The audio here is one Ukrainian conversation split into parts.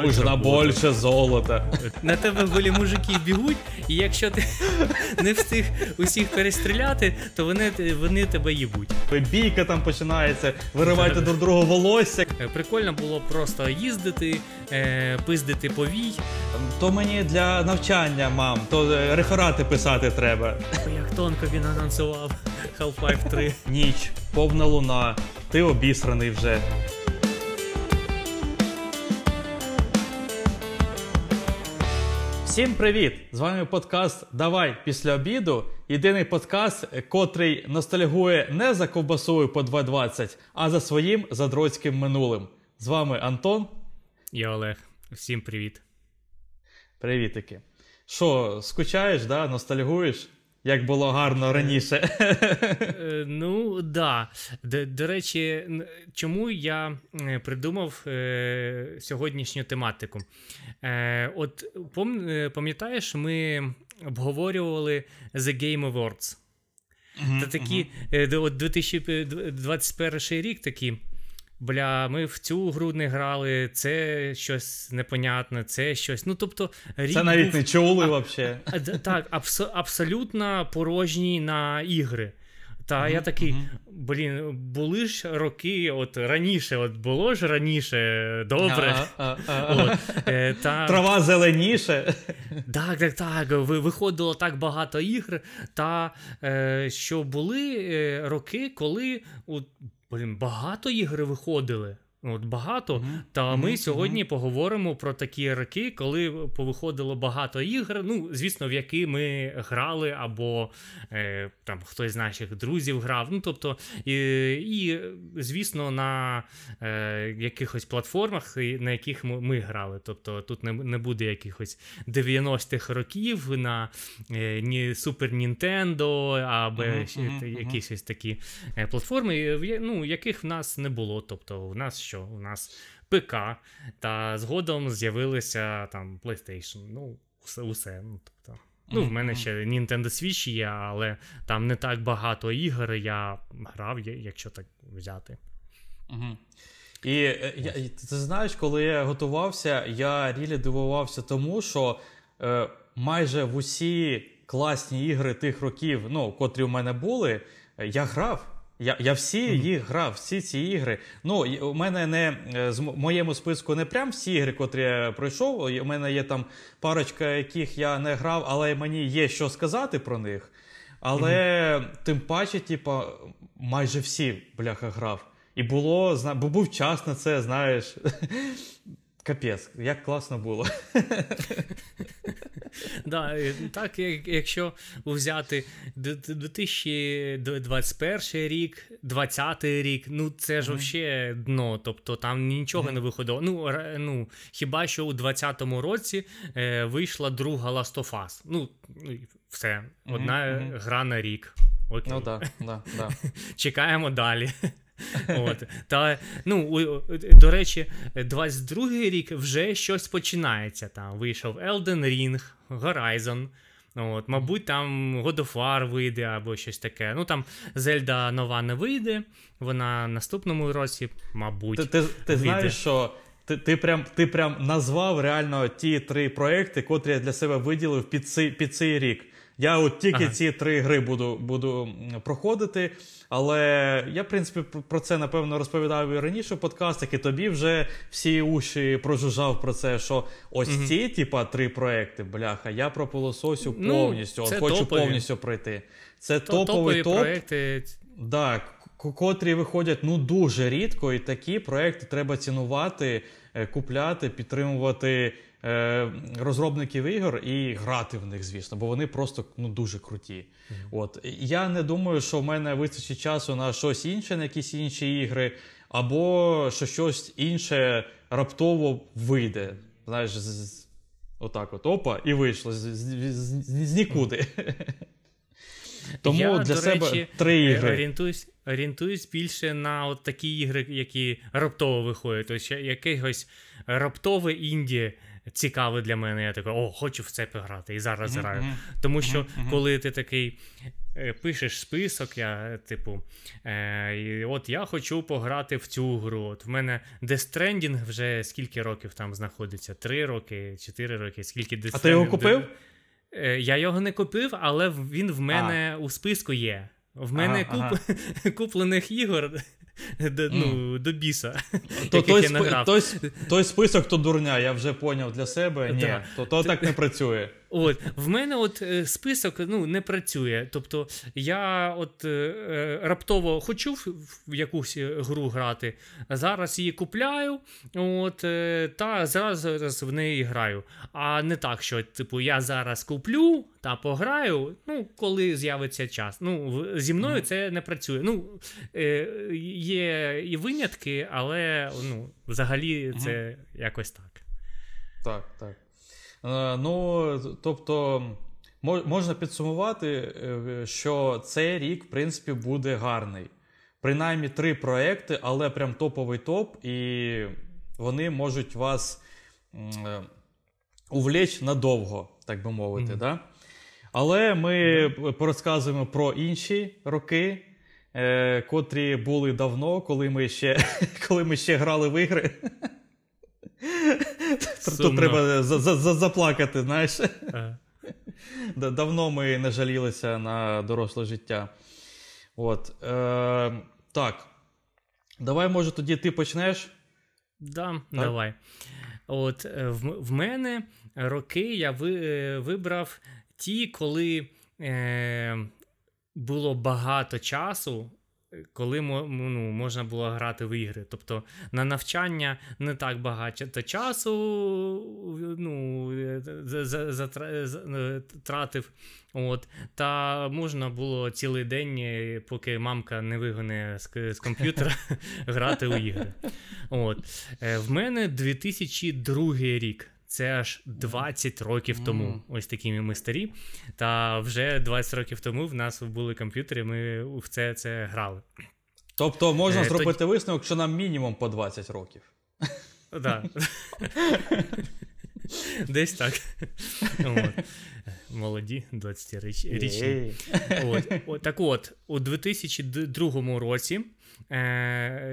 Нужно більше золота. На тебе голі мужики бігуть, і якщо ти не встиг усіх перестріляти, то вони вони тебе їбуть. Бійка там починається, виривайте друг другу волосся. Е, прикольно було просто їздити, е, пиздити повій. То мені для навчання, мам, то е, реферати писати треба. Як тонко він анонсував Half-Life 3. Ніч, повна луна, ти обісраний вже. Всім привіт! З вами подкаст Давай після обіду. Єдиний подкаст, котрий ностальгує не за ковбасою по 2.20, а за своїм задроцьким минулим. З вами Антон. Я Олег. Всім привіт. Привітики. Що, скучаєш, да? ностальгуєш? Як було гарно раніше. Е, ну, да. До, до речі, чому я е, придумав е, сьогоднішню тематику? Е, От е, пам'ятаєш, ми обговорювали The Game Awards. Uh-huh, Та такі, от 2021 рік такі. Бля, ми в цю гру не грали, це щось непонятне, це щось. Ну, тобто, рік Це навіть був... не чули взагалі. Так, абс- абсолютно порожній на ігри. Та uh-huh, я такий, блін, були ж роки, от раніше, от було ж раніше добре. От, е, та... Трава зеленіше. Так, так, так. Виходило так багато ігр, та е, що були е, роки, коли. От, блін, багато ігри виходили. От багато. Mm-hmm. Та ми mm-hmm. сьогодні поговоримо про такі роки, коли повиходило багато ігр. Ну, звісно, в які ми грали, або е, там хтось з наших друзів грав. Ну, тобто, і, і звісно, на е, якихось платформах, на яких ми, ми грали. Тобто тут не не буде якихось 90-х років на е, ні Super Nintendo, або mm-hmm. якісь ось такі е, платформи, ну, яких в нас не було. Тобто, в нас що у нас ПК, та згодом з'явилися там PlayStation. Ну, усе. усе. Ну, тобто, ну, в мене ще Nintendo Switch є, але там не так багато ігор я грав, якщо так взяти. Угу. І е, я, ти знаєш, коли я готувався, я рілі дивувався тому, що е, майже в усі класні ігри тих років, ну, котрі у мене були, я грав. Я я всі їх грав, всі ці ігри. Ну, у мене не з моєму списку не прям всі ігри, котрі я пройшов. У мене є там парочка, яких я не грав, але мені є що сказати про них. Але mm-hmm. тим паче, типа, майже всі бляха грав. І було, зна... бо був час на це, знаєш. Капець, як класно було. Да, Так, якщо взяти 2021 рік, 2020 рік, ну це ж взагалі дно. Тобто там нічого не виходило. Ну, ну, Хіба що у 2020 році е, вийшла друга Last of Us. Ну, все, одна гра на рік. Окей. Ну, да, да, да. Чекаємо далі. От. Та, ну, До речі, 22-й рік вже щось починається. Там Вийшов Elden Ring, Horizon. От, Мабуть, там God of War вийде або щось таке. Ну там Зельда нова не вийде, вона наступному році, мабуть. Ти ти, ти знаєш, що ти ти, прям ти прям назвав реально ті три проекти, котрі я для себе виділив під цей, під цей рік. Я от тільки ага. ці три гри буду буду проходити. Але я, в принципі, про це напевно розповідав і раніше в подкастах, і тобі вже всі уші прожужжав про це, що ось угу. ці, типа, три проекти, бляха, я про пилососю ну, повністю. От хочу топові. повністю пройти. Це То, топовий топ. проекти. Да, котрі виходять ну дуже рідко, і такі проекти треба цінувати, е, купляти, підтримувати. Е, розробників ігор і грати в них, звісно, бо вони просто ну, дуже круті. От Я не думаю, що в мене вистачить часу на щось інше, на якісь інші ігри, або що щось інше раптово вийде. Знаєш, з, з, отак от опа, і вийшло з, з, з нікуди. Тому Я, для себе речі, три ігри. Орієнтуюсь орієнтуюсь більше на от такі ігри, які раптово виходять. Тобто якийсь раптове інді цікаве для мене. Я такий, о, хочу в це пограти і зараз mm-hmm. граю. Тому що, mm-hmm. коли ти такий Е, пишеш список, я, типу, е, і от я хочу пограти в цю гру. От В мене Death Stranding вже скільки років там знаходиться? Три роки, чотири роки, скільки Death А ти його купив? Е, я його не купив, але він в мене а. у списку є. В мене ага, куп... ага. куплених ігор до, ну, до біса. То той, сп... той, той список то дурня, я вже поняв для себе. Ні, да. то, то так не працює. От в мене от е, список ну, не працює. Тобто я от е, е раптово хочу в, якусь гру грати, зараз її купляю, от, е, та зараз, зараз в неї граю. А не так, що типу, я зараз куплю та пограю, ну, коли з'явиться час. Ну, Зі мною mm. це не працює. Ну, е, Є і винятки, але ну, взагалі це mm. якось так. Так, так. Е, ну, тобто, можна підсумувати, е, що цей рік, в принципі, буде гарний. Принаймні три проекти, але прям топовий топ, і вони можуть вас е, увлечь надовго, так би мовити. Mm-hmm. Да? Але ми mm-hmm. порозказуємо про інші роки, е, котрі були давно, коли ми ще коли ми ще грали в ігри. Тут треба заплакати, знаєш. Давно ми не жалілися на доросле життя. От. Е, Так. Давай, може, тоді ти почнеш? Да, так, давай. От е, в, в мене роки я ви, е, вибрав ті, коли е, було багато часу коли ну, можна було грати в ігри. Тобто на навчання не так багато часу ну, затратив. От, Та можна було цілий день, поки мамка не вигоне з, комп'ютера, грати у ігри. От. Е, в мене 2002 рік. Це аж 20 років тому. Ось такі ми старі. Та вже 20 років тому в нас були комп'ютери, ми в це це грали. Тобто можна е, зробити то... висновок, що нам мінімум по 20 років. Так. Десь так. От. Молоді, 20-річні. От. Так от, у 2002 році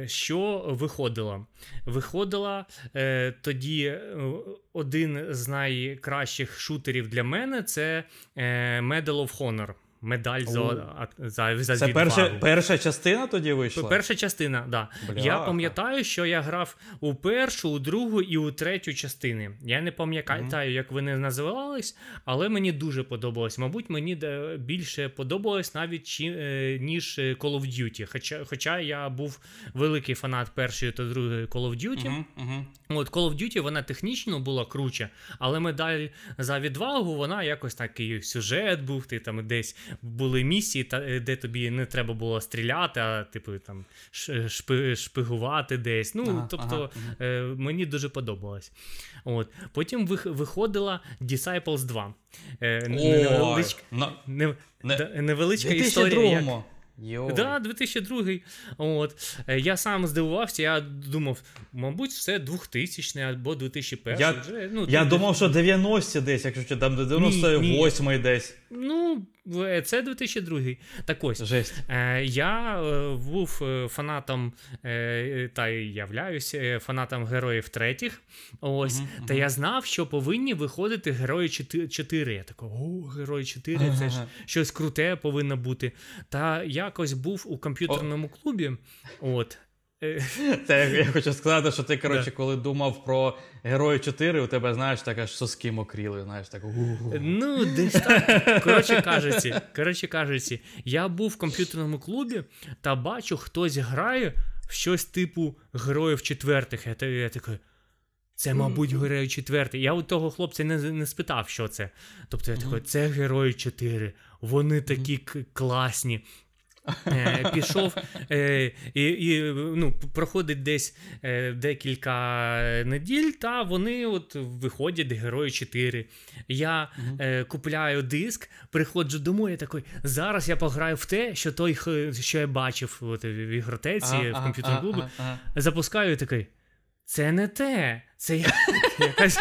що виходило? Виходила е, тоді е, один з найкращих шутерів для мене це Medal of Honor медаль за за, за Це перша перша частина тоді вийшла? Перша частина, так. Да. Я пам'ятаю, що я грав у першу, у другу і у третю частини. Я не пам'ятаю, mm-hmm. як вони називались, але мені дуже подобалось. Мабуть, мені більше подобалось навіть е, ніж Call of Duty. Хоча хоча я був великий фанат першої та другої Call of Duty. Mm-hmm. Mm-hmm. От Call of Duty вона технічно була круче, але медаль за відвагу, вона якось такий сюжет був, ти там десь були місії, е, де тобі не треба було стріляти, а типу там шпи, шпигувати десь. Ну, ага, тобто ага. мені дуже подобалось. От. Потім виходила Disciples 2. Е, невеличка, не, невеличка історія. Як... Так, да, 2002 От. Е, я сам здивувався, я думав, мабуть, все 2000 або 2001 Я вже, ну, я думав, що 90 десь, якщо там 98 десь. Ну, це 2002 Так ось Жесть. Е, я е, був е, фанатом е, та й являюся е, фанатом героїв третіх. Ось, uh-huh, Та uh-huh. я знав, що повинні виходити герої 4. Я такий, о, герої 4, uh-huh. це ж щось круте повинно бути. Та якось був у комп'ютерному клубі. От. Це я хочу сказати, що ти, коротше, коли думав про Герої 4, у тебе, знаєш, так аж соски мокріли, знаєш, так. Ну, десь так. Коротше кажучи, коротше кажучи, я був в комп'ютерному клубі та бачу, хтось грає в щось типу героїв четвертих. Я, я такий. Це, мабуть, герої четвертий. Я у того хлопця не не спитав, що це. Тобто я такий, це герої 4. Вони такі класні. Е, пішов е, і і ну, проходить десь е, декілька неділь, та вони от виходять герої 4. Я uh купляю диск, приходжу домой, я такий, зараз я пограю в те, що той, що я бачив от, в ігротеці, ага, в комп'ютерному клубі, запускаю і такий. Це не те, це я... якась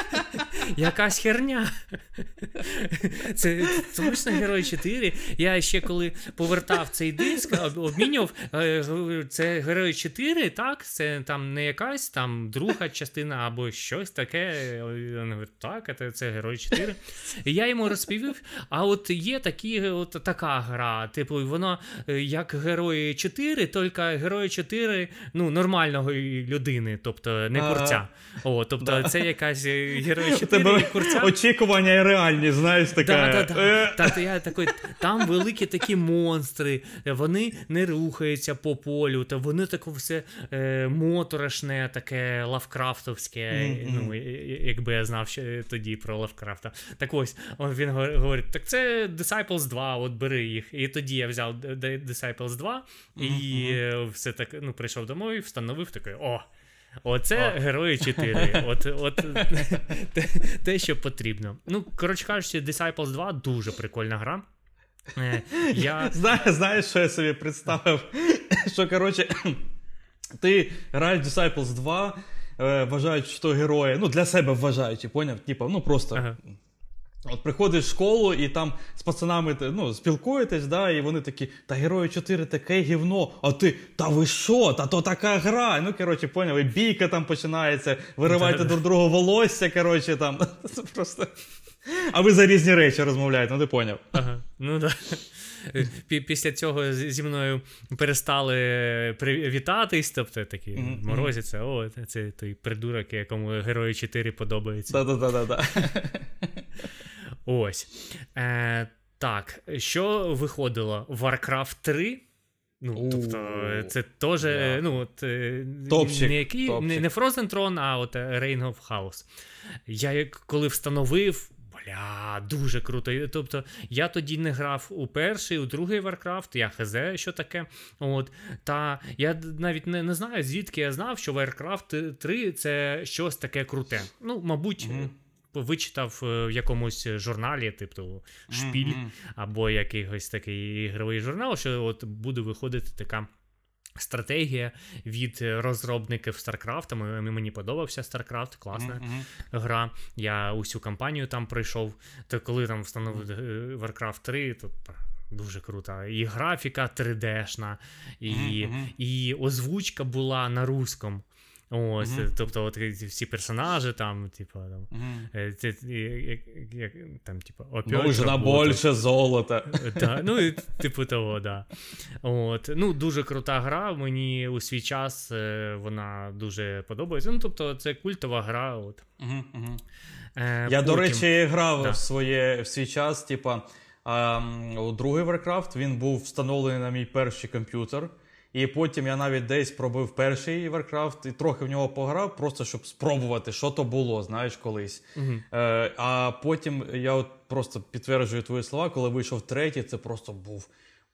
якась херня. Це точно Герой 4. Я ще коли повертав цей диск, обмінював. Е, це Герой 4, так? Це там не якась там друга частина або щось таке. Він говорить, так, це, це Герой 4. І я йому розповів, а от є такі, от така гра. Типу, воно е, як Герої 4, тільки Герої 4 ну, нормальної людини, тобто не курця. О, Тобто це якась Герої 4 курця. Очікування і реальність, знаєш, така. Да, да, да. Так, я такий, Там великі такі монстри, вони не рухаються по полю, то вони таке все е, моторошне, таке лавкрафтовське. Mm-hmm. Ну, якби я знав ще тоді про Лавкрафта. Так ось він говорить: так це Disciples 2, от бери їх. І тоді я взяв Disciples 2 і mm-hmm. все так ну, прийшов домой, встановив такий, о. Оце О. герої 4. От от те, те, що потрібно. Ну, коротше кажучи, Disciples 2 дуже прикольна гра. Я... я... Знаєш, що я собі представив? Що, коротше, ти граєш Disciples 2, вважаючи, вважають, що герої, ну, для себе вважають, поняв? Типа, ну просто. Ага. От приходиш в школу і там з пацанами ну, спілкуєтесь, да, і вони такі, та Герої 4 таке гівно, а ти, та ви що? Та то така гра. Ну, коротше, поняли, бійка там починається, виривайте друг другу волосся, коротше, там. Це просто. А ви за різні речі розмовляєте, ну ти поняв. Ага, ну да. Після цього зі мною перестали вітатись, тобто такі mm-hmm. морозяться, о, це той придурок, якому Герої 4 подобається. Да-да-да. Ось. Е, Так, що виходило? Warcraft 3. Ну, тобто, це теж yeah. ну, от, е, Топчик, не який, Топчик. не, не Frozen Throne, а от Reign of House. Я коли встановив. Бля, дуже круто. Тобто, я тоді не грав у перший, у другий Warcraft, я хз, що таке. От, Та я навіть не не знаю, звідки я знав, що Warcraft 3 це щось таке круте. Ну, мабуть. Mm-hmm вичитав е, в якомусь журналі, типу шпіль, mm-hmm. або якийсь такий ігровий журнал, що от буде виходити така. Стратегія від розробників StarCraft. Мені подобався StarCraft, класна mm-hmm. гра. Я усю кампанію там пройшов. То коли там встановив mm-hmm. Warcraft 3, то дуже круто. І графіка 3D-шна, і mm-hmm. і озвучка була на русском. Ось, mm-hmm. тобто, от всі персонажі там, типу, там, mm-hmm. це, як, як, там, типу, Нужно більше золота. Да, ну, і, типу того, да. От, ну, Дуже крута гра. Мені у свій час е, вона дуже подобається. Ну, тобто, це культова гра. От. Mm-hmm. Е, Я, потім... до речі, грав да. в своє, в свій час, типа, другий Warcraft він був встановлений на мій перший комп'ютер. І потім я навіть десь пробив перший Warcraft і трохи в нього пограв, просто щоб спробувати, що то було, знаєш, колись. uh Е, А потім я от просто підтверджую твої слова, коли вийшов третій, це просто був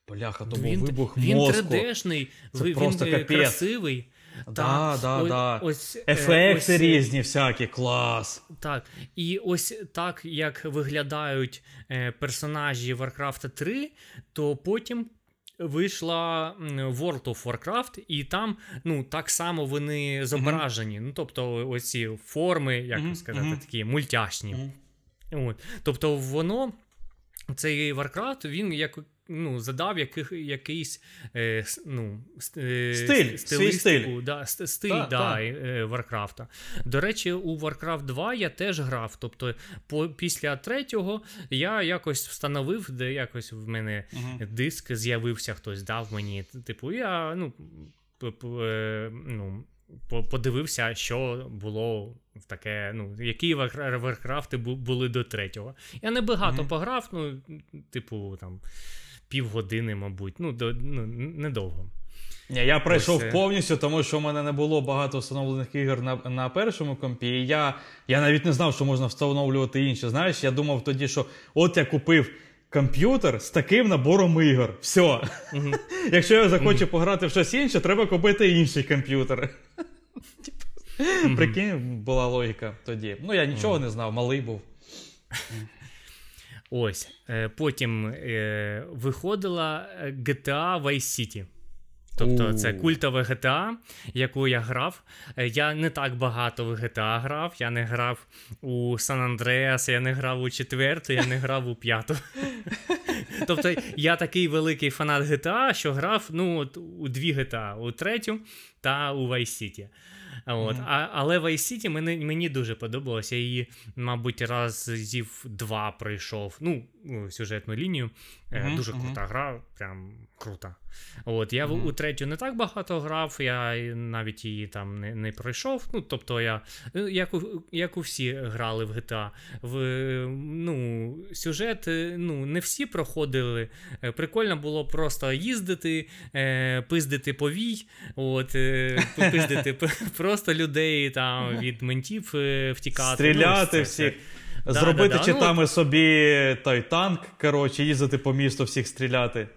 бляха, то він, був вибух він мозку. Він 3D-шний, він просто він красивий. Да, да, ось, да. Ось, е, Ефекти ось, різні, всякі, клас. Так. І ось так як виглядають е, персонажі Warcraft 3, то потім вийшла World of Warcraft, і там ну, так само вони зображені. Mm-hmm. Ну, Тобто, оці форми, як mm-hmm. сказати, такі мультяшні. От. Тобто, воно. Цей Warcraft, він як ну, задав яких, якийсь е, ну, е, стиль, свій стиль. Да, стиль да, да, е, Варкрафта. До речі, у Warcraft 2 я теж грав. Тобто, по, після третього я якось встановив, де якось в мене uh диск з'явився, хтось дав мені. Типу, я ну, е, ну, подивився, що було в таке, ну, які Варкрафти були до третього. Я не багато uh пограв, ну, типу, там півгодини, мабуть. Ну, до, ну недовго. Ні, Я пройшов Ось, повністю, тому що в мене не було багато встановлених ігор на на першому компі. І я я навіть не знав, що можна встановлювати інші. Знаєш, я думав тоді, що от я купив комп'ютер з таким набором ігор. Все. Uh-huh. Якщо я захочу uh-huh. пограти в щось інше, треба купити інший комп'ютер. Прикинь, була логіка тоді. Ну, я нічого не знав, малий був. Ось. Е, потім е, виходила GTA Vice City. Тобто це культова GTA, яку я грав. Е, я не так багато в GTA грав. Я не грав у Сан Андреас, я не грав у четверту, я не грав у п'яту. Тобто я такий великий фанат GTA, що грав ну, у дві GTA, у третю та у Vice City. От. Mm-hmm. А, Але Vice City мені мені дуже подобалося. Я її, мабуть, разів два пройшов. Ну, сюжетну лінію. Mm-hmm. Дуже крута гра, прям крута. От, Я mm-hmm. у третю не так багато грав, я навіть її там не не пройшов. Ну, Тобто, я, як у як у всі грали в GTA. В, ну, Сюжет ну, не всі проходили. Е, прикольно було просто їздити, е, пиздити повій, от, е, пиздити просто людей там від ментів втікати. Стріляти ну, всіх. Зробити чи там читами ну, собі той танк, коротше, їздити по місту, всіх стріляти.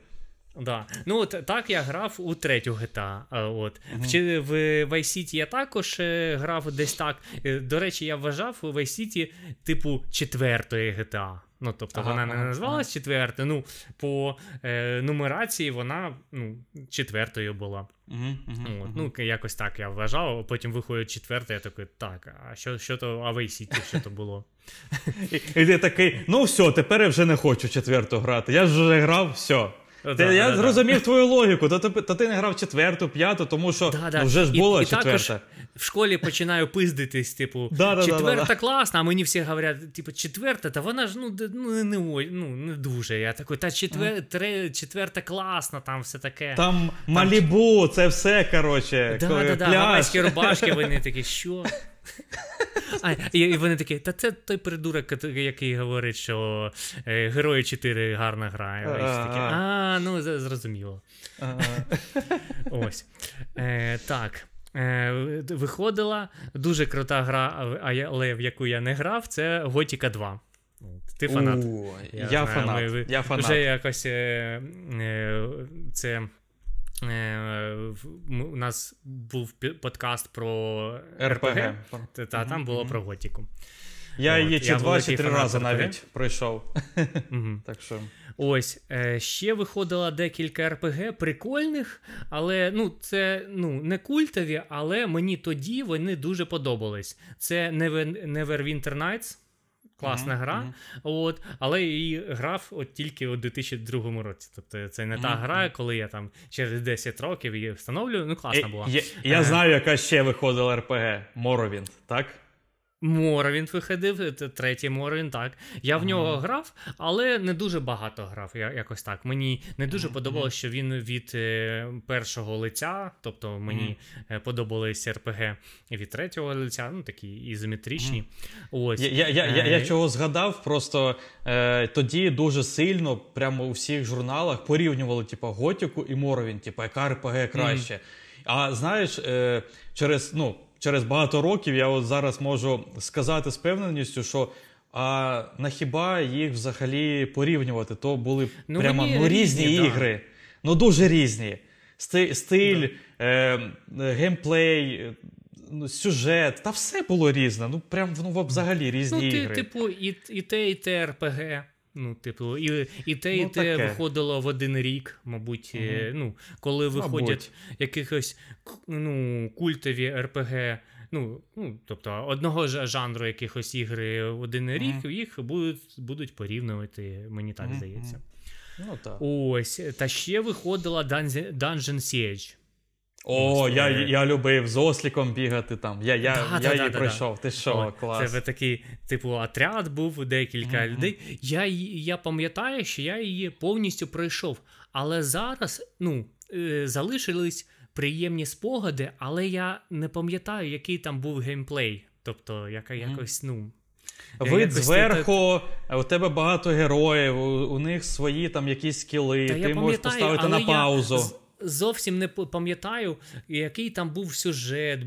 Да. Ну от так я грав у третю GTA. От. Uh-huh. В, в Vice City я також е, грав десь так. Е, до речі, я вважав у Vice City типу четвертої GTA. Ну, тобто ага, вона не називалась ага. четверта, ну, по е, нумерації вона ну, четвертою була. Угу, угу, От, Ну, якось так я вважав, а потім виходить четверта, я такий, так, а що що то Авейсіті, що то було? І ти такий, ну все, тепер я вже не хочу четверту грати. Я вже грав, все. Ти, да, я да, зрозумів да. твою логіку, то, то, ти не грав четверту, п'яту, тому що ну, вже ж було і, четверта. І також в школі починаю пиздитись, типу, четверта класна, а мені всі говорять, типу, четверта, та вона ж ну, ну, не ну, не дуже. Я такий, та четвер, тре, четверта класна, там все таке. Там Малібу, це все, коротше. Да, да, да, рубашки, вони такі, що? А, І вони такі, та це той придурок, який говорить, що е, Герої 4 гарна гра. такі, А, ну зрозуміло. Ось. Е, Так. Е, Виходила дуже крута гра, але в яку я не грав, це Готіка 2. Ти фанат. У, я, я знаю, фанат. Ми, я фанат. Вже якось е, е, це у нас був подкаст про РПГ, та mm там було про Готіку. Я її чи два, чи три рази навіть пройшов. так що... Ось е, ще виходило декілька РПГ прикольних, але ну, це ну, не культові, але мені тоді вони дуже подобались. Це Neverwinter Nights. Класна mm-hmm. гра, mm-hmm. от, але її грав от тільки у 2002 році. Тобто це не mm-hmm. та гра, коли я там через 10 років її встановлюю. Ну, класна була. Я, я знаю, яка ще виходила РПГ Моровін, так? Моровін виходив, третій Моровін, так. Я в нього грав, але не дуже багато грав. Я, якось так. Мені не дуже подобалося, що він від е, першого лиця, тобто мені ага. подобались РПГ від третього лиця, ну такі ізометричні. Ось. Я я, я, я, я е, чого згадав, просто е, тоді дуже сильно, прямо у всіх журналах порівнювали типу, Готіку і Моровін, типу, яка РПГ краще. А знаєш, е, через ну через багато років я от зараз можу сказати з певненістю, що а на хіба їх взагалі порівнювати? То були ну, прямо ну, різні, різні ігри. Ну дуже різні. Стиль, стиль да. е, геймплей. Ну, сюжет, та все було різне. Ну, прям ну, взагалі різні ну, ти, ігри. Типу, і і те, і те РПГ. Ну, типу, і і те, ну, і те таке. виходило в один рік, мабуть. Угу. ну, Коли виходять мабуть. якихось ну, культові РПГ. Ну, ну, тобто, одного ж жанру якихось ігри в один рік, mm їх будуть будуть порівнювати, мені так mm здається. Ну, так. Ось. Та ще виходила Dungeon Siege. О, я я любив з осліком бігати там. Я я, да, я да, її да, пройшов. Ти що, О, клас. Це такий, типу, отряд був декілька mm-hmm. людей. Я я пам'ятаю, що я її повністю пройшов. Але зараз ну, е, залишились приємні спогади, але я не пам'ятаю, який там був геймплей. Тобто, яка якось, ну. Вид зверху, так... у тебе багато героїв, у, у них свої там якісь скіли, Та ти можеш поставити на паузу. Я зовсім не пам'ятаю, який там був сюжет,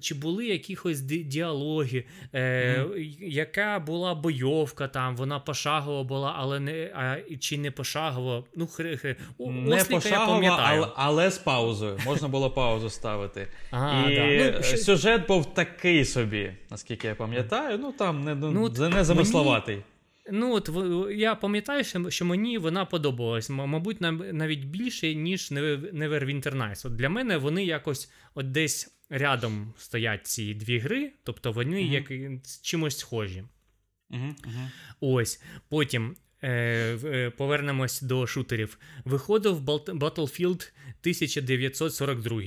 чи були якісь діалоги, е, mm. яка була бойовка там, вона пошагова була, але не а, чи не пошагова. Ну, хри, хри. Не пошагова, але, але з паузою. Можна було паузу ставити. А, І да. ну, сюжет був такий собі, наскільки я пам'ятаю. Ну там не, ну, не замисловатий. Ну, от я пам'ятаю, що мені вона подобалась, мабуть, навіть більше, ніж Neverwinter Nights. От Для мене вони якось от десь рядом стоять ці дві гри, тобто вони uh-huh. як чимось схожі. Uh-huh. Ось. Потім е, е, повернемось до шутерів. Виходив Battlefield 1942.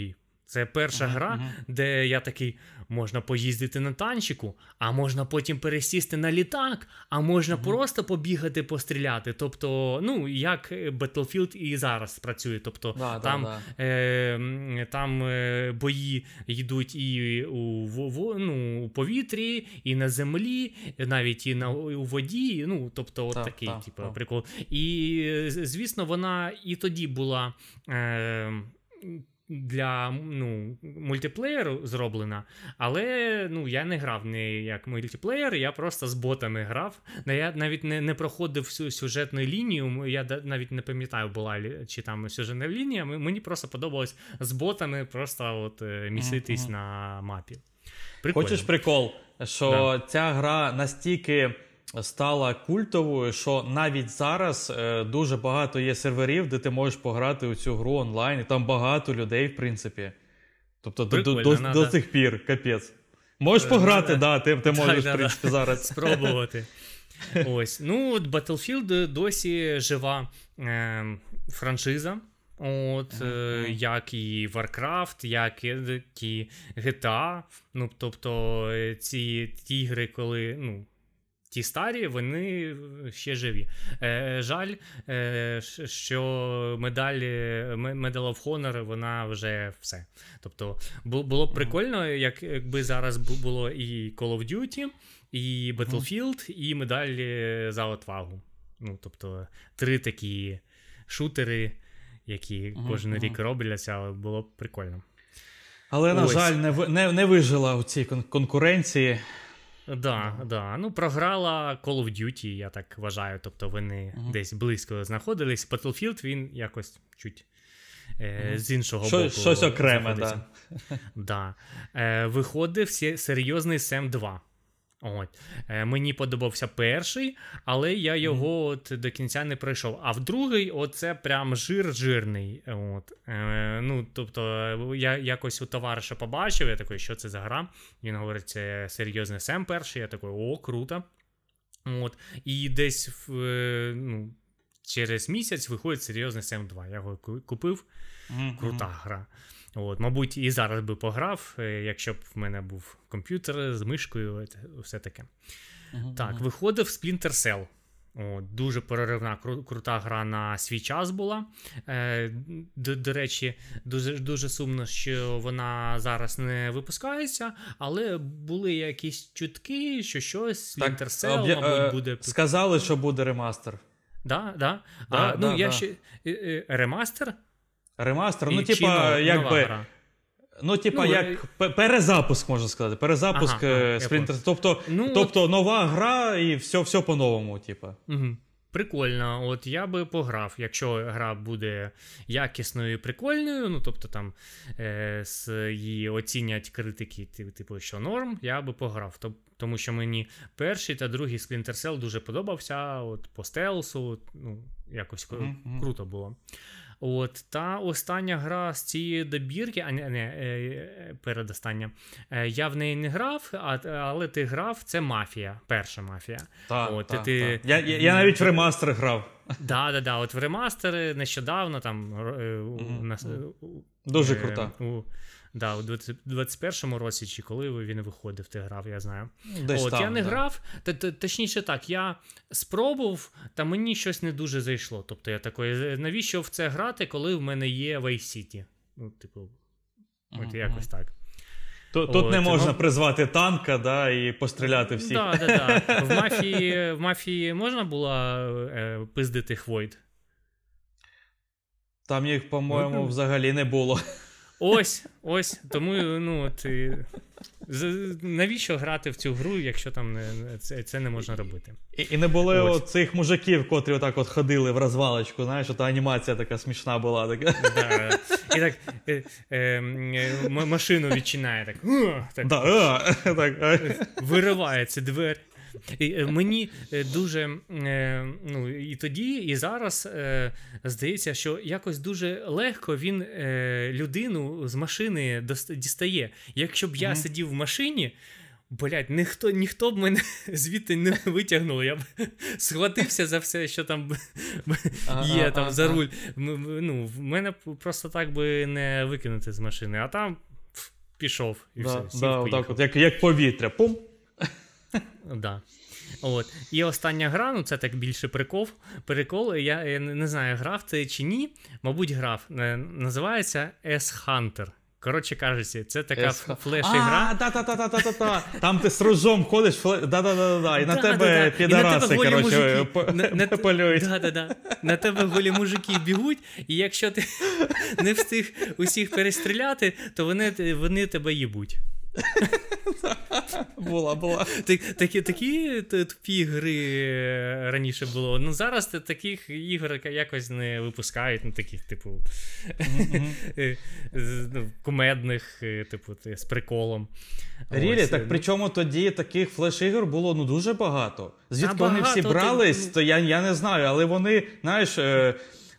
Це перша гра, де я такий. Можна поїздити на танчику, а можна потім пересісти на літак, а можна mm-hmm. просто побігати, постріляти. Тобто, ну, як Battlefield і зараз працює. Тобто да, там да, да. Е, там е, бої йдуть і у в, ну, у повітрі, і на землі, навіть і на у воді. Ну, тобто, от такий типу, прикол. І звісно, вона і тоді була. Е, для ну, мультиплеєру зроблена, але ну, я не грав не як мультиплеєр, я просто з ботами грав. Я навіть не не проходив всю сюжетну лінію. Я навіть не пам'ятаю, була чи там сюжетна лінія. Мені просто подобалось з ботами просто от е, міситись mm-hmm. на мапі. Прикольно. Хочеш прикол, що да. ця гра настільки стала культовою, що навіть зараз е, дуже багато є серверів, де ти можеш пограти у цю гру онлайн, і там багато людей, в принципі. Тобто до до, до цих пір, капець. Можеш е, пограти, да, ти ти можеш так, в принципі, зараз спробувати. Ось. Ну, от Battlefield досі жива е, франшиза. От, uh-huh. Як і Warcraft, як і GTA. Ну, Тобто ці ті ігри, коли ну, Ті старі, вони ще живі. Е, Жаль, е, що медаль Medal of Honor, вона вже все. Тобто, було б прикольно, як, якби зараз було і Call of Duty, і Battlefield, і медаль за отвагу. Ну, Тобто, три такі шутери, які кожен рік робляться, було б прикольно. Але, на жаль, не не, не вижила у цій конкуренції. Да, да. Ну, програла Call of Duty, я так вважаю. Тобто вони uh-huh. десь близько знаходились. Battlefield він якось чуть е, з іншого Шо, боку. Щось окреме, да. да. Е, Виходив серйозний Sam 2. От. Е, Мені подобався перший, але я його от до кінця не пройшов. А в другий, оце прям жир жирний. От. Е, ну, Тобто, я якось у товариша побачив, я такий, що це за гра? Він говорить, це серйозний Сем перший. Я такий, о, круто. От. І десь е, ну, через місяць виходить серйозний Сем 2. Я його купив. Крута гра. От, Мабуть, і зараз би пограв, е, якщо б в мене був комп'ютер з мишкою, все таке. Uh-huh, так, виходив Splinter Cell. О, Дуже переривна, кру, крута гра на свій час була. Е, До до речі, дуже дуже сумно, що вона зараз не випускається, але були якісь чутки, що щось Splinter Cell, об'я... мабуть, е, буде. Сказали, що буде ремастер. Да, да. да, а, ну, да, я ще... Ремастер? Ремастер, ну, типа, якби. Ну, типа, ну, як е... перезапуск, можна сказати. Перезапуск ага, е, Splinter. Тобто ну, тобто нова гра і все все по-новому, типа. Угу. Прикольно, от я би пограв, якщо гра буде якісною і прикольною, ну тобто там е, її оцінять критики, типу, що норм, я би пограв. Тому що мені перший та другий Splinter Cell дуже подобався. От по стелсу, ну, якось mm-hmm. круто було. От, Та остання гра з цієї добірки, а не, не е, передостання, е, я в неї не грав, а, але ти грав, це мафія, перша мафія. Та, от, та, ти, та. Я я, я навіть в ремастер грав. Да, да, да, От в ремастери нещодавно там. Mm-hmm. на, Дуже крута. У, Да, у 21-му році, чи коли він виходив, ти грав, я знаю. Десь От, там, Я не да. грав, точніше так, я спробував, та мені щось не дуже зайшло. Тобто я такий, навіщо в це грати, коли в мене є Vice City? Ну, типу, от uh-huh. якось так. Тут, тут не можна ну... призвати танка да, і постріляти всіх. Да, да, да. В мафії в мафії можна було е, пиздити Хвойд? Там їх, по-моєму, взагалі не було. Ось, ось. Тому ну, ти. Навіщо грати в цю гру, якщо там не, це це не можна робити? І і не було цих мужиків, котрі отак от ходили в розвалочку, знаєш, та анімація така смішна була. така. Да, І так е, е, машину відчинає, так. так, да, так. Виривається двері. І, Мені дуже ну, і тоді, і зараз здається, що якось дуже легко він людину з машини дістає. Якщо б я mm-hmm. сидів в машині. Блять, ніхто ніхто б мене звідти не витягнув. Я б схватився за все, що там є там за руль. Ну, В мене просто так би не викинути з машини, а там пішов і все. Сів, да, так от, Як як повітря. Пум. Да. От. І остання гра, ну це так більше прикол. Прикол, я, я не знаю, грав ти чи ні. Мабуть, грав. Е, називається S-Hunter. Коротше кажучи, це така флеш-ігра. А, та-та-та-та-та-та. Там ти з ружом ходиш, да-да-да-да, і на тебе підараси, коротше, полюють. На тебе голі мужики бігуть, і якщо ти не встиг усіх перестріляти, то вони, вони тебе їбуть. Була, була. Такі такі тупі гри раніше було. Ну зараз таких ігор якось не випускають, ну таких, типу, ну, кумедних, е, типу, з приколом. Рілі, так причому тоді таких флеш-ігор було ну дуже багато. Звідки вони всі брались, то я я не знаю, але вони, знаєш.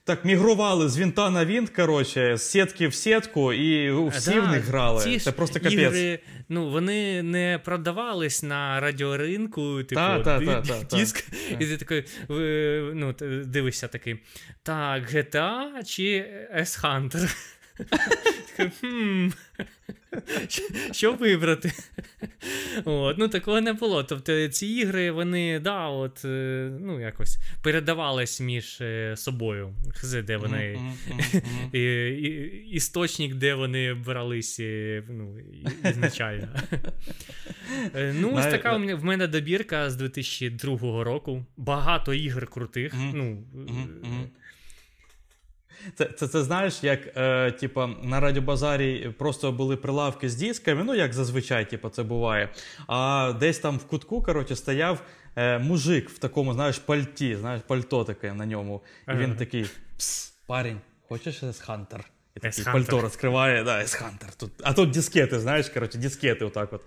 Е, так мігрували з вінта на вінт, коротше, з сітки в сітку, і всі да, в них грали. Ці Це просто капець. Ігри, ну, вони не продавались на радіоринку, типу, та, та, та, диск, і ти такий ну, дивишся такий. Так, GTA чи S-Hunter? Що вибрати? От, Ну, такого не було. Тобто ці ігри, вони, да, от, е, ну, якось передавались між е, собою. Хз, де вони. Істочник, де вони брались е, ну, ізначально. Ну, ось така в мене добірка з 2002 року. Багато ігр крутих. ну, це це, це знаєш, як е, типа, на радіобазарі просто були прилавки з дисками, ну як зазвичай типа, це буває. А десь там в кутку коротше, стояв е, мужик в такому знаєш, пальті, знаєш, пальто таке на ньому. І ага. він такий: Пс, парень, хочеш з Хантер? І такий пальто розкриває, да, S-Hunter. Тут, А тут дискети, знаєш, коротше, дискети отак от.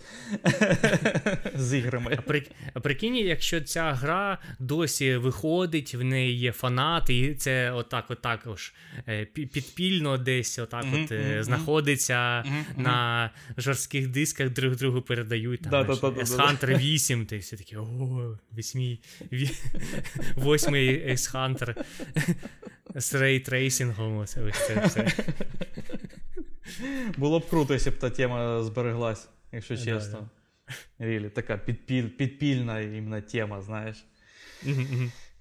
З іграми. А, при, а прикинь, якщо ця гра досі виходить, в неї є фанати, і це отак от також е, підпільно десь отак mm-hmm, от mm-hmm, знаходиться mm-hmm, на жорстких дисках, друг другу передають. Там, да, S-Hunter 8, ти все такі, о, вісьмій, восьмий S-Hunter з рейтрейсингом. Ось це все. Було б круто, якщо б та тема збереглась, якщо чесно. Рілі, така підпіль, підпільна іменно тема, знаєш.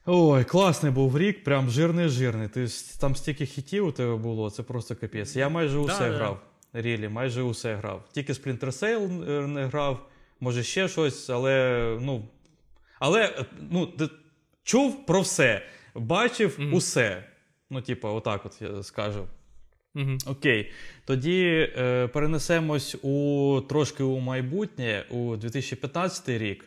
Ой, класний був рік, прям жирний-жирний. Ти, Там стільки хітів у тебе було, це просто капець. Я майже усе да, грав. Рілі, майже усе грав. Тільки Splinter Cell е, не грав, може ще щось, але ну. Але ну, чув про все, бачив mm-hmm. усе. Ну, типу, отак от я скажу. Угу. Окей. Тоді е, перенесемось у трошки у майбутнє, у 2015 рік.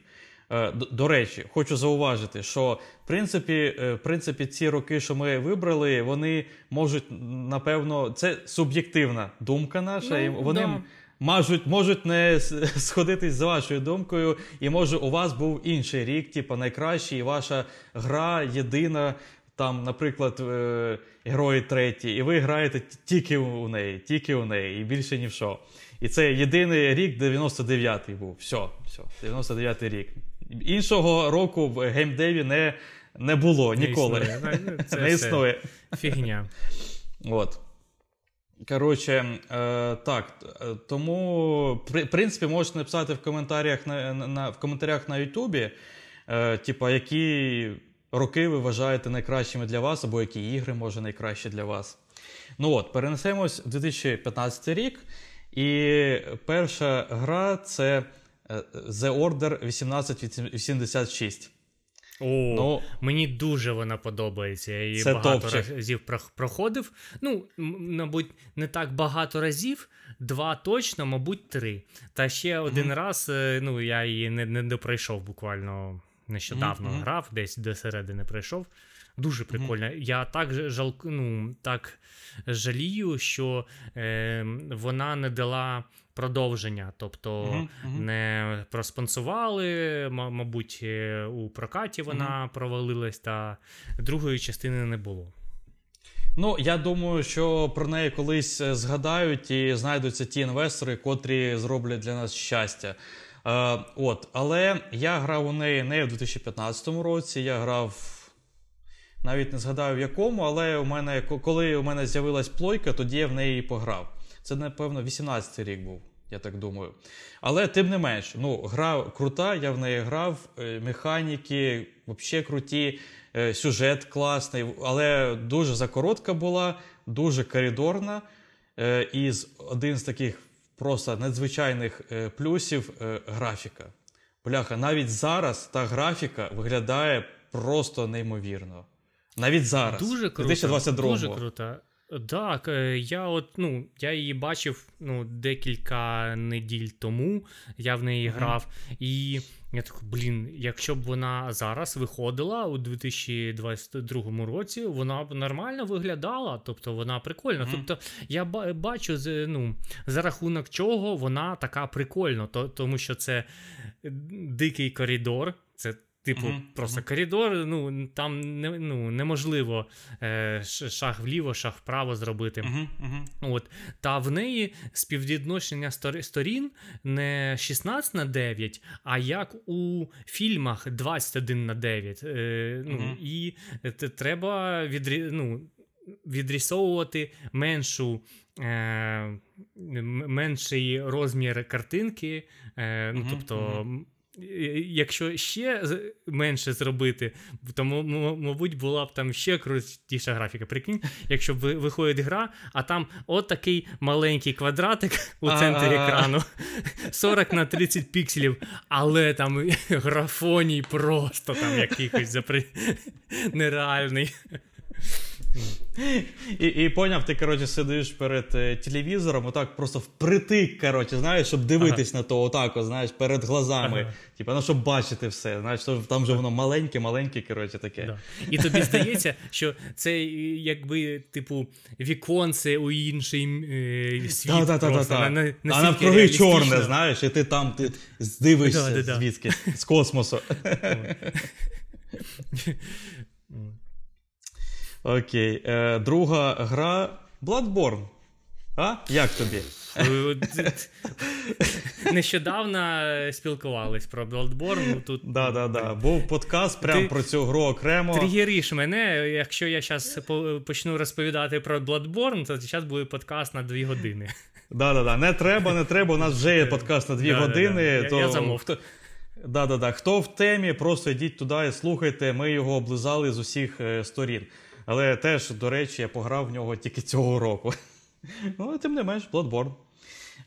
Е, до, до речі, хочу зауважити, що в принципі, е, в принципі, ці роки, що ми вибрали, вони можуть, напевно, це суб'єктивна думка наша, ну, і вони да. можуть можуть не сходитись з вашою думкою, і може у вас був інший рік, типу найкращий, і ваша гра єдина там, наприклад, е, герої треті, і ви граєте тільки у неї, тільки у неї, і більше ні в що. І це єдиний рік 99-й був. Все, все, 99-й рік. Іншого року в геймдеві не не було не ніколи. Існує. Ну, це не існує. Фігня. От. Коротше, е, так. Тому, в принципі, можете написати в коментарях на, на, в коментарях на Ютубі, е, типа, які роки ви вважаєте найкращими для вас, або які ігри може найкращі для вас. Ну от, перенесемось в 2015 рік. І перша гра це е, The Order 1886. О, ну, Мені дуже вона подобається. Я її багато топчик. разів проходив. Ну, мабуть, не так багато разів, два точно, мабуть, три. Та ще один mm-hmm. раз е, ну, я її не не, не пройшов буквально нещодавно mm-hmm. грав, десь до середини прийшов. Дуже прикольно. Mm-hmm. Я так жал, ну, так жалію, що е, вона не дала продовження, тобто mm-hmm. Не проспонсували, мабуть, е, у прокаті вона провалилась, та другої частини не було. Ну, я думаю, що про неї колись е, згадають і знайдуться ті інвестори, котрі зроблять для нас щастя. Е, от, Але я грав у неї не в 2015 році, я грав. Навіть не згадаю в якому, але у мене, коли у мене з'явилась плойка, тоді я в неї пограв. Це, напевно, 18-й рік був, я так думаю. Але тим не менш, ну, гра крута, я в неї грав, е, механіки взагалі круті. Е, сюжет класний, але дуже закоротка була, дуже коридорна. І один з таких просто надзвичайних е, плюсів графіка. Бляха, навіть зараз та графіка виглядає просто неймовірно. Навіть зараз. Дуже круто. 2022 Дуже круто. Так, я от, ну, я її бачив ну, декілька неділь тому, я в неї mm-hmm. грав. І я так, блін, якщо б вона зараз виходила у 2022 році, вона б нормально виглядала, тобто вона прикольна. Mm-hmm. Тобто я бачу, ну, за рахунок чого вона така прикольна, то, тому що це дикий коридор, це Типу, uh-huh, просто uh-huh. коридор, ну там не, ну, неможливо е, шаг вліво, шаг вправо зробити. Uh-huh, От. Та в неї співвідношення сторін не 16 на 9, а як у фільмах 21 на 9. Е, ну, І це треба відрі, ну, відрісовувати меншу. Е, менший розмір картинки, е, ну, тобто якщо ще менше зробити, то, мабуть, була б там ще крутіша графіка. Прикинь, якщо виходить гра, а там от такий маленький квадратик у центрі екрану 40 на 30 пікселів, але там графоній просто там якийсь запри... нереальний. І і поняв, ти коротше, сидиш перед е, телевізором, отак просто впритик, коротше, знаєш, щоб дивитись ага. на то, отак, знаєш, перед глазами. Ага. Типа, ну, щоб бачити все. Знаєш, там же воно маленьке, маленьке, коротше, таке. Да. І тобі здається, що це якби, типу, віконце у інший е, світ. Да, да, просто, на, а навкруги чорне, знаєш, і ти там ти здивишся звідки, з космосу. Окей. Е, Друга гра Bloodborne. А? Як тобі? Нещодавно спілкувались про Bloodborne. Ну, тут... Да, да, да. Був подкаст прямо про цю гру окремо. Тригериш мене. Якщо я зараз почну розповідати про Bloodborne, то зараз буде подкаст на дві години. Да, да, да. Не треба, не треба. У нас вже є подкаст на дві години. то... Я замов. Да, да, да. Хто в темі, просто йдіть туди і слухайте. Ми його облизали з усіх е, сторін. Але теж, до речі, я пограв в нього тільки цього року. Ну, тим не менш, Bloodborne.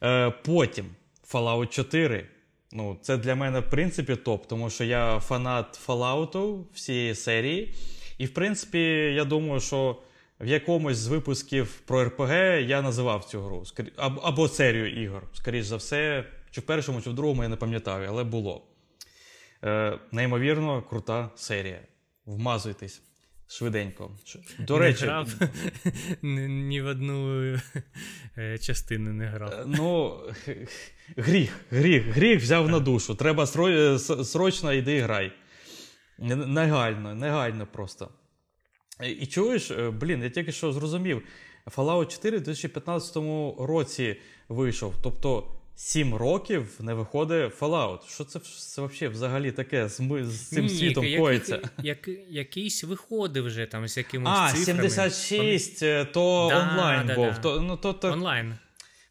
Е, Потім Fallout 4. Ну, Це для мене, в принципі, топ, тому що я фанат Fallout всієї серії. І, в принципі, я думаю, що в якомусь з випусків про РПГ я називав цю гру. Або серію ігор. Скоріше за все, чи в першому, чи в другому, я не пам'ятаю, але було. Е, Неймовірно, крута серія. Вмазуйтесь. Швиденько. До не речі, грав, ні в одну е, частину не грав. Е, ну, гріх, гріх, гріх взяв на душу. Треба е, срочно йди грай. Негайно, негайно просто. І чуєш, блін, я тільки що зрозумів. Fallout 4 в 2015 році вийшов. Тобто Сім років не виходить Fallout. Що це це взагалі взагалі таке з, з цим Ні, світом як, коїться? Як, як, якийсь виходив вже там з якимось А, цифрами. 76, то да, онлайн да, був. Да. То, ну, то, то, онлайн.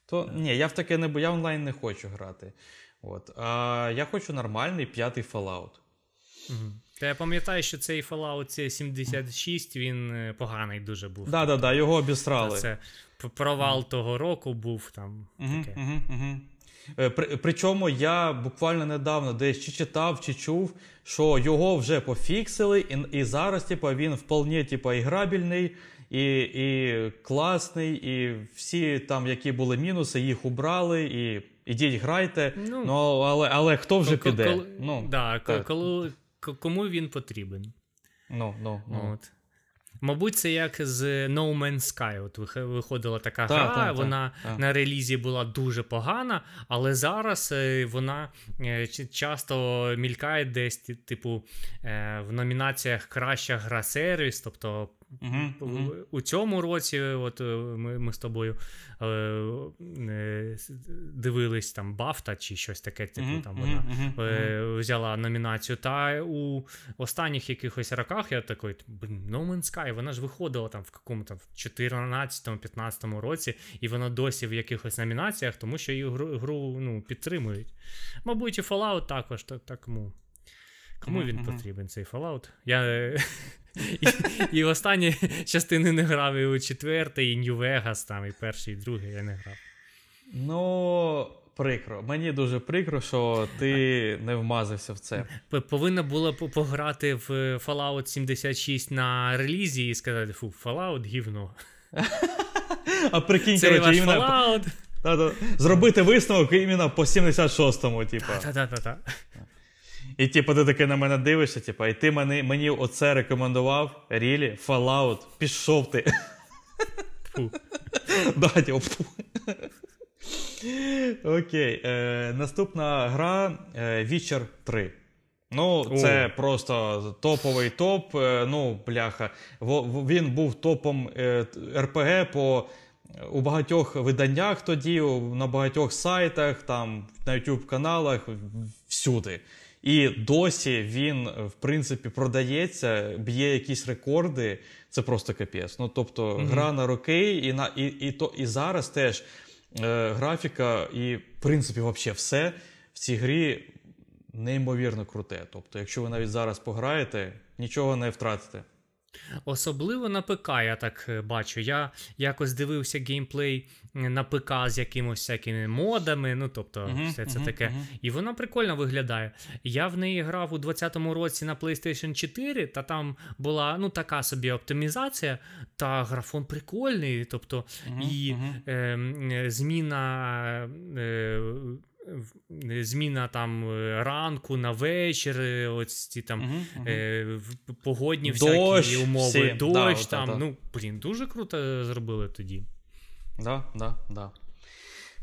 То, Ні, я в таке не я онлайн не хочу грати. От. А я хочу нормальний п'ятий Fallout. Угу. Та я пам'ятаю, що цей Fallout 76 він е, поганий дуже був. Так, так, так, його обістрали. Це провал того року був там. Угу, таке. Угу, угу. При, Причому я буквально недавно десь чи читав, чи чув, що його вже пофіксили, і і зараз типу, він вполне типу, іграбільний, і і класний, і всі там, які були мінуси, їх убрали. і Ідіть, грайте, ну, ну але але хто вже піде? Коли, ну, да, так. коли кому він потрібен. Ну, ну, ну. От. Мабуть, це як з No Man's Sky. От виходила така та, гра, та, вона та, на релізі була дуже погана, але зараз е, вона е, часто мількає десь, типу, е, в номінаціях Краща гра сервіс, тобто Угу, угу. У цьому році, от е, ми ми з тобою е, е, дивились там Бафта чи щось таке, типу угу, там вона е, взяла номінацію. Та у останніх якихось роках я такий, блін, No Man's Sky, вона ж виходила там в якому там 14-15 році, і вона досі в якихось номінаціях, тому що її гру, гру ну, підтримують. Мабуть, і Fallout також так, так ну, Кому він потрібен цей Fallout? Я і, і останні частини не грав і у четвертий, і New Vegas, там, і перший, і другий я не грав. Ну, прикро. Мені дуже прикро, що ти не вмазався в це. Повинна була пограти в Fallout 76 на релізі і сказати: фу, Fallout гівно. А прикинь, Це коротше, іменно... Fallout. Зробити висновок іменно по 76-му, типу. Так-так-так. І типу, ти таки на мене дивишся, типу, і ти мені мені оце рекомендував. Рілі, Fallout, пішов ти. Фу. Да, типу, фу. Окей. Е, Наступна гра е, Witcher 3. Ну, це О. просто топовий топ. Е, ну, бляха. Він був топом е, РПГ по. У багатьох виданнях тоді, на багатьох сайтах, там на YouTube каналах, всюди. І досі він, в принципі, продається, б'є якісь рекорди. Це просто капець. Ну тобто, mm-hmm. гра на роки, і на і, і, то, і зараз теж е, графіка, і в принципі, взагалі все в цій грі неймовірно круте. Тобто, якщо ви навіть зараз пограєте, нічого не втратите. Особливо на ПК, я так е, бачу. Я якось дивився геймплей на ПК з якимось всякими модами, ну тобто, uh-huh, все це uh-huh, таке. Uh-huh. І вона прикольно виглядає. Я в неї грав у 20-му році на PlayStation 4, та там була ну така собі оптимізація, та графон прикольний. Тобто, і е, зміна. Е, Зміна там е, ранку на вечір, е, ось ці там uh-huh, Е, погодні дощ, всякі умови, всі. дощ да, там. Да, ну, блін, дуже круто зробили тоді. Да, да, да.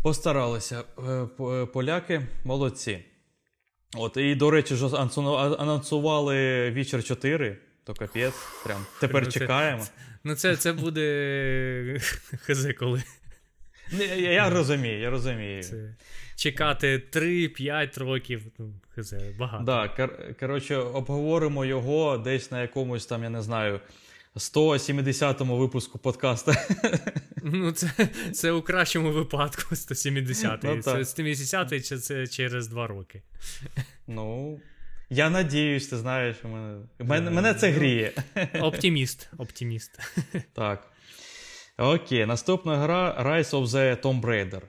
Постаралися. Е, поляки молодці. От, І, до речі, ж анонсували Вічер 4, то капець. Прям тепер ну, чекаємо. Це, ну, це це буде хз коли. Я, я розумію, я розумію. Це чекати 3-5 років. Ну, хз, багато. Да, кор- коротше, обговоримо його десь на якомусь там, я не знаю, 170-му випуску подкасту. Ну, це це у кращому випадку 170-й. Ну, це 170-й чи це через 2 роки. Ну. Я надіюсь, ти знаєш, мене мене, мене це гріє. Оптиміст. Оптиміст. Так. Окей, наступна гра Rise of the Tomb Raider.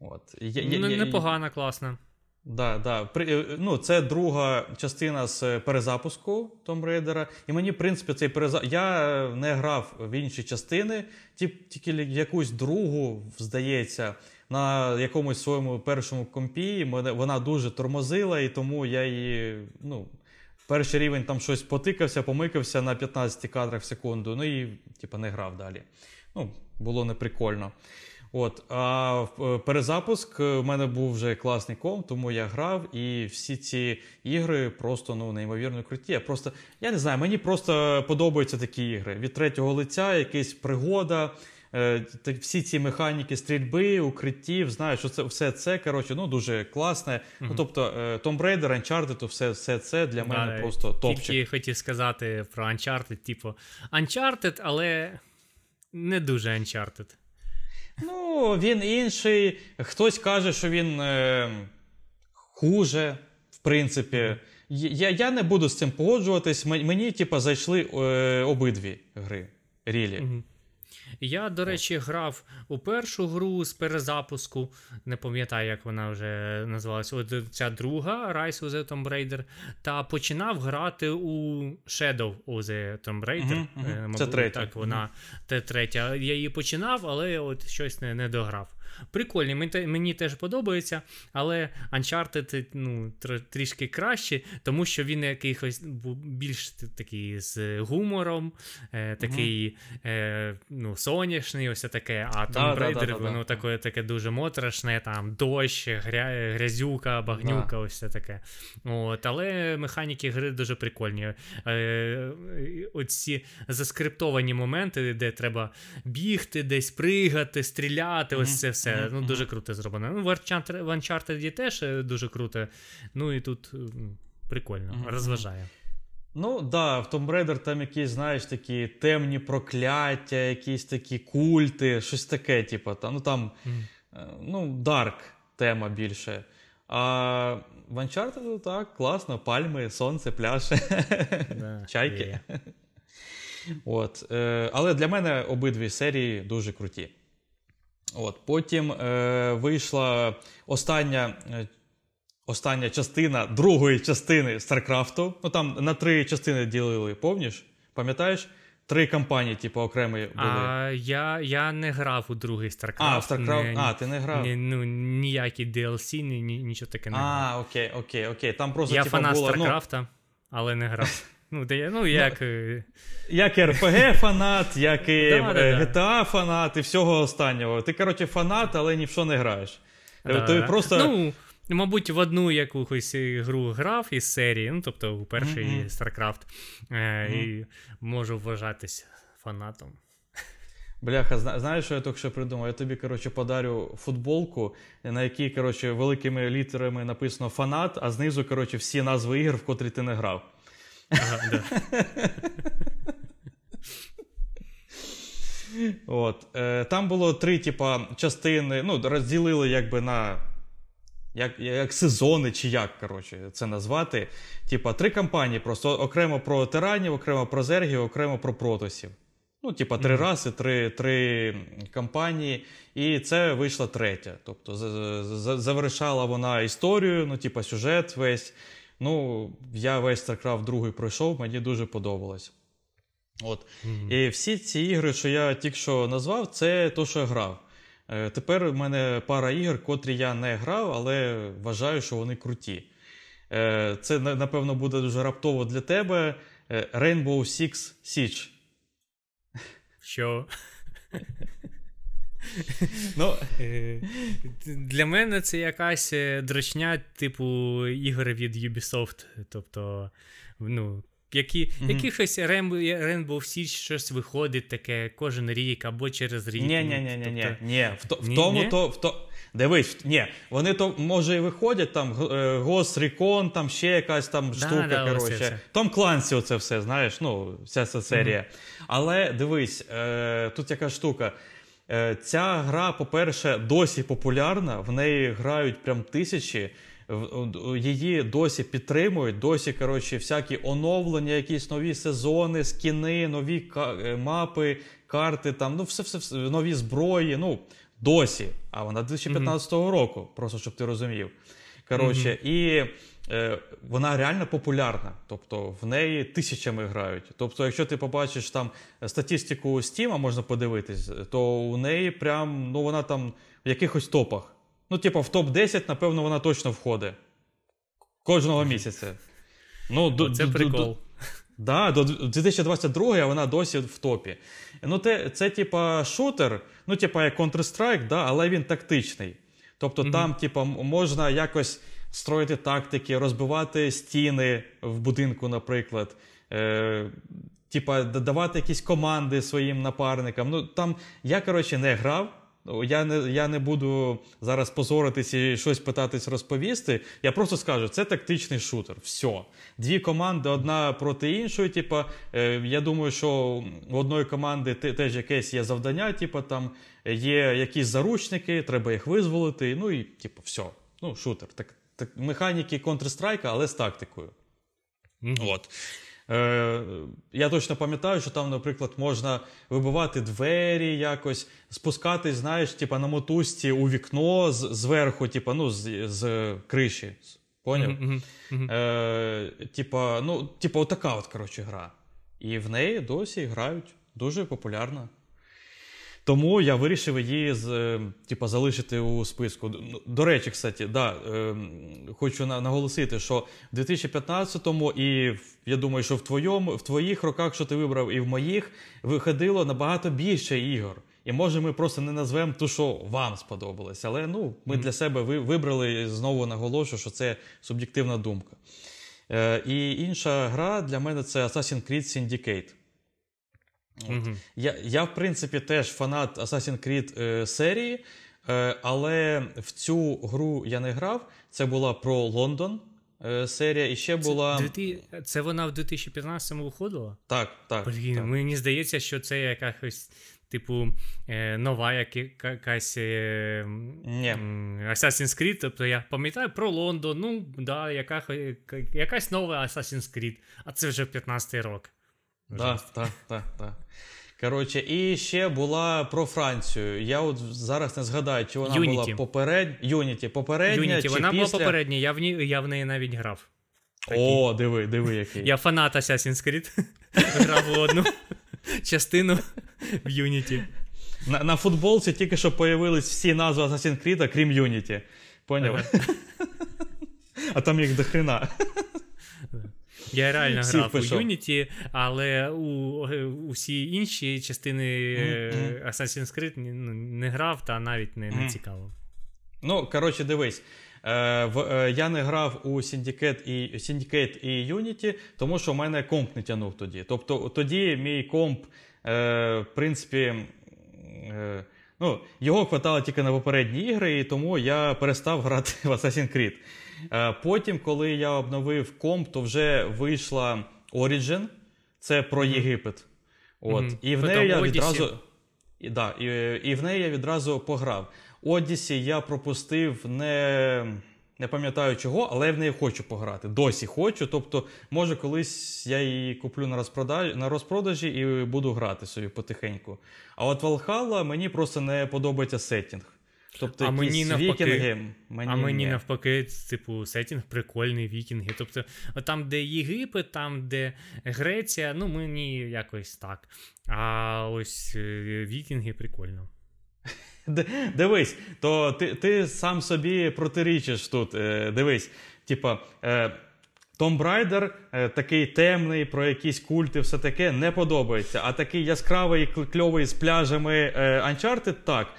От. Я, я, Непогана, класна. Да, да. При, е, ну, Це друга частина з перезапуску Tomb Raider. І мені, в принципі, цей перезапуск. Я не грав в інші частини, тільки якусь другу, здається, на якомусь своєму першому компі. Вона дуже тормозила, і тому я її. ну, Перший рівень там щось потикався, помикався на 15 кадрах в секунду. Ну і типу, не грав далі. Ну, Було неприкольно. От, а е, перезапуск в мене був вже класний комп, тому я грав, і всі ці ігри просто ну неймовірно круті. Я просто я не знаю, мені просто подобаються такі ігри. Від третього лиця, якась пригода, е, всі ці механіки стрільби, укриттів. Знаю, що це все це коротше, ну дуже класне. Mm-hmm. Ну тобто е, Tomb Raider, Uncharted, все, все це для мене да, просто топчик. Тільки хотів сказати про Uncharted, типу Uncharted, але не дуже Uncharted. Ну, він інший. Хтось каже, що він е, хуже, в принципі. Я я не буду з цим погоджуватись. Мені, типа, зайшли е, обидві гри. Рілі. Угу. Я, до речі, грав у першу гру з перезапуску, не пам'ятаю, як вона вже називалася. От ця друга Rise of the Tomb Raider, та починав грати у Shadow of the Tomb Raider. Uh-huh. Це третя. Так, вона те третя. Я її починав, але от щось не, не дограв. Прикольні. Мені, теж подобається, але Uncharted ну, трішки краще, тому що він якийсь більш такий з гумором, е, такий е, ну, соняшний, ось таке. А Tomb Raider, воно таке таке дуже моторошне, там дощ, гря, грязюка, багнюка, ось це таке. От, Але механіки гри дуже прикольні. Е, Оці заскриптовані моменти, де треба бігти, десь пригати, стріляти, ось це все. Ну, Дуже круто зроблено. Ну, В Uncharted теж е, дуже круто. Ну і тут прикольно, розважає. Ну, да, в Tomb Raider там якісь, знаєш, такі темні прокляття, якісь такі культи, щось таке, типу, там, ну там, mm. ну, дарк тема більше. А в Uncharted, так, класно, пальми, сонце, пляж, да, чайки. Yeah. От, е, Але для мене обидві серії дуже круті. От, Потім е, вийшла остання е, остання частина другої частини Старкрафту. Ну там на три частини ділили, повніш? Пам'ятаєш? Три кампанії, типу, окремі були. А я я не грав у другий StarCraft. А, StarCraft, не, а, ти не грав? Не, ну, Ніякі DLC, ні, нічого таке не а, грав. А, окей, окей, окей. Там просто, Я типу, фанат було, StarCraft, ну... але не грав. Ну, де, ну, як... Ну, як RPG фанат, як і GTA фанат, і всього останнього. Ти, коротше, фанат, але ні в що не граєш. Ти просто... Ну, Мабуть, в одну якусь гру грав із серії, ну тобто у перший mm-hmm. StarCraft, е, mm-hmm. і можу вважатись фанатом. Бляха, знаєш, що я тільки що придумав? Я тобі коротше, подарю футболку, на якій коротше, великими літерами написано фанат, а знизу коротше, всі назви ігор, в котрі ти не грав. Ага, да. От, е, Там було три типа, частини, ну, розділили якби на як як сезони, чи як коротше, це назвати. Типа три кампанії, просто окремо про тиранів, окремо про зергів, окремо про протосів. Ну, типа, три mm-hmm. раси, три три кампанії, і це вийшла третя. Тобто завершала вона історію, ну, типа, сюжет весь. Ну, я весь StarCraft 2 пройшов, мені дуже подобалось. От. Mm-hmm. І всі ці ігри, що я тільки що назвав, це то, що я грав. Е, тепер в мене пара ігор, котрі я не грав, але вважаю, що вони круті. Е, це, напевно, буде дуже раптово для тебе. Е, Rainbow Six Siege. Що? Ну, Для мене це якась дрочня, типу ігри від Ubisoft. Тобто, ну, які, mm-hmm. Якихось Rainbow Siege щось виходить таке кожен рік або через рік. Ні, ні, ні, ні, ні. ні. В, то, в тому то. В то... Дивись, ні, вони то може і виходять, там е, Ghost Recon, там ще якась там да, штука. Да, коротше. Том Клансі, оце все, знаєш, ну, вся ця серія. Mm-hmm. Але дивись, е, тут яка штука. Е, Ця гра, по-перше, досі популярна, в неї грають прям тисячі її досі підтримують, досі коротше, всякі оновлення, якісь нові сезони, скіни, нові е, мапи, карти, там, ну все, все, все нові зброї. ну, Досі. А вона 2015 mm-hmm. року, просто щоб ти розумів. Коротше, mm-hmm. І вона реально популярна. Тобто в неї тисячами грають. Тобто, якщо ти побачиш там статистику Steam, можна подивитись, то у неї прям ну вона там в якихось топах. Ну, типу, в топ-10, напевно, вона точно входить. Кожного місяця. Ну, Це прикол. Да, до 2022 вона досі в топі. Ну, те, Це, типа, шутер, ну, типа, як Counter-Strike, да, але він тактичний. Тобто, mm-hmm. там, типа, можна якось строїти тактики, розбивати стіни в будинку, наприклад. Е, Типа, давати якісь команди своїм напарникам. Ну, там я, коротше, не грав. Я не я не буду зараз позоритись і щось питатись розповісти. Я просто скажу, це тактичний шутер. Все. Дві команди одна проти іншої. Типу, е, я думаю, що у одної команди теж якесь є завдання, типу, там є якісь заручники, треба їх визволити. Ну і типу, все. Ну, шутер. Так, так Механіки Counter-Strike, але з тактикою. Mm-hmm. От. Е, Я точно пам'ятаю, що там, наприклад, можна вибивати двері, якось спускатись, знаєш, типа на мотузці у вікно з, зверху, типа, ну, з, з криші. Поняв? Mm-hmm. Mm-hmm. Е, Типа, ну, типа, отака от, коротше, гра. І в неї досі грають дуже популярна. Тому я вирішив її з, типу, залишити у списку. До речі, кстати, да, е, хочу наголосити, що в 2015-му, і я думаю, що в твоєму, в твоїх роках, що ти вибрав, і в моїх, виходило набагато більше ігор. І може ми просто не назвемо ту, що вам сподобалось. Але ну, ми mm-hmm. для себе вибрали знову наголошую, що це суб'єктивна думка. Е, І інша гра для мене це Assassin's Creed Syndicate. Mm-hmm. Я, я, в принципі, теж фанат Assassin's Creed е, серії, е, але в цю гру я не грав. Це була про Лондон. Е, серія і ще була. Це, це вона в 2015-му виходила? Так, так. Блін, так. Мені здається, що це якась типу, е, нова якась е, Assassin's Creed. Тобто я пам'ятаю про Лондон, ну, да, яка, якась нова Assassin's Creed, а це вже 15-й рок. Так, так, так, так. Коротше, і ще була про Францію. Я от зараз не згадаю, чи вона Unity. була поперед... Юніті, попередня. Unity, чи вона після... була попередня, я в ній, я в неї навіть грав. Такий. О, диви, диви, який. Я фанат Assassin's Creed. Грав в одну частину в Unity. На на футболці тільки що появились всі назви Assassin's Creed, крім Unity. Поняв? А там їх до хрена. Я реально Всіх грав пішов. у Unity, але у усі інші частини mm-hmm. Assassin's Creed ну, не грав та навіть не, не цікаво. Ну, коротше, дивись. Е, в, е, Я не грав у Syndicate і Syndicate і Unity, тому що в мене комп не тягнув тоді. Тобто тоді мій комп, е, в принципі, е, ну, його хватало тільки на попередні ігри, і тому я перестав грати в Assassin's Creed. Е, потім, коли я обновив комп, то вже вийшла Origin, це про. Єгипет. От. Mm-hmm. І в неї я відразу. І, да, і, і в неї я відразу пограв. Одісі я пропустив не не пам'ятаю чого, але я в неї хочу пограти. Досі хочу. Тобто, може, колись я її куплю на розпродажі, на розпродажі і буду грати собі потихеньку. А от Valhalla мені просто не подобається сеттінг. Тобто, а мені навпаки, вікінги, мені а мені не. навпаки, типу, сеттінг прикольний, вікінги. Тобто, там, де Єгипет, там, де Греція, ну мені якось так. А ось е, вікінги прикольно. Дивись, то ти ти сам собі протирічиш тут. Е, дивись, типа. Том Брайдер такий темний, про якісь культи, все таке не подобається. А такий яскравий, кльовий з пляжами е, Uncharted, так.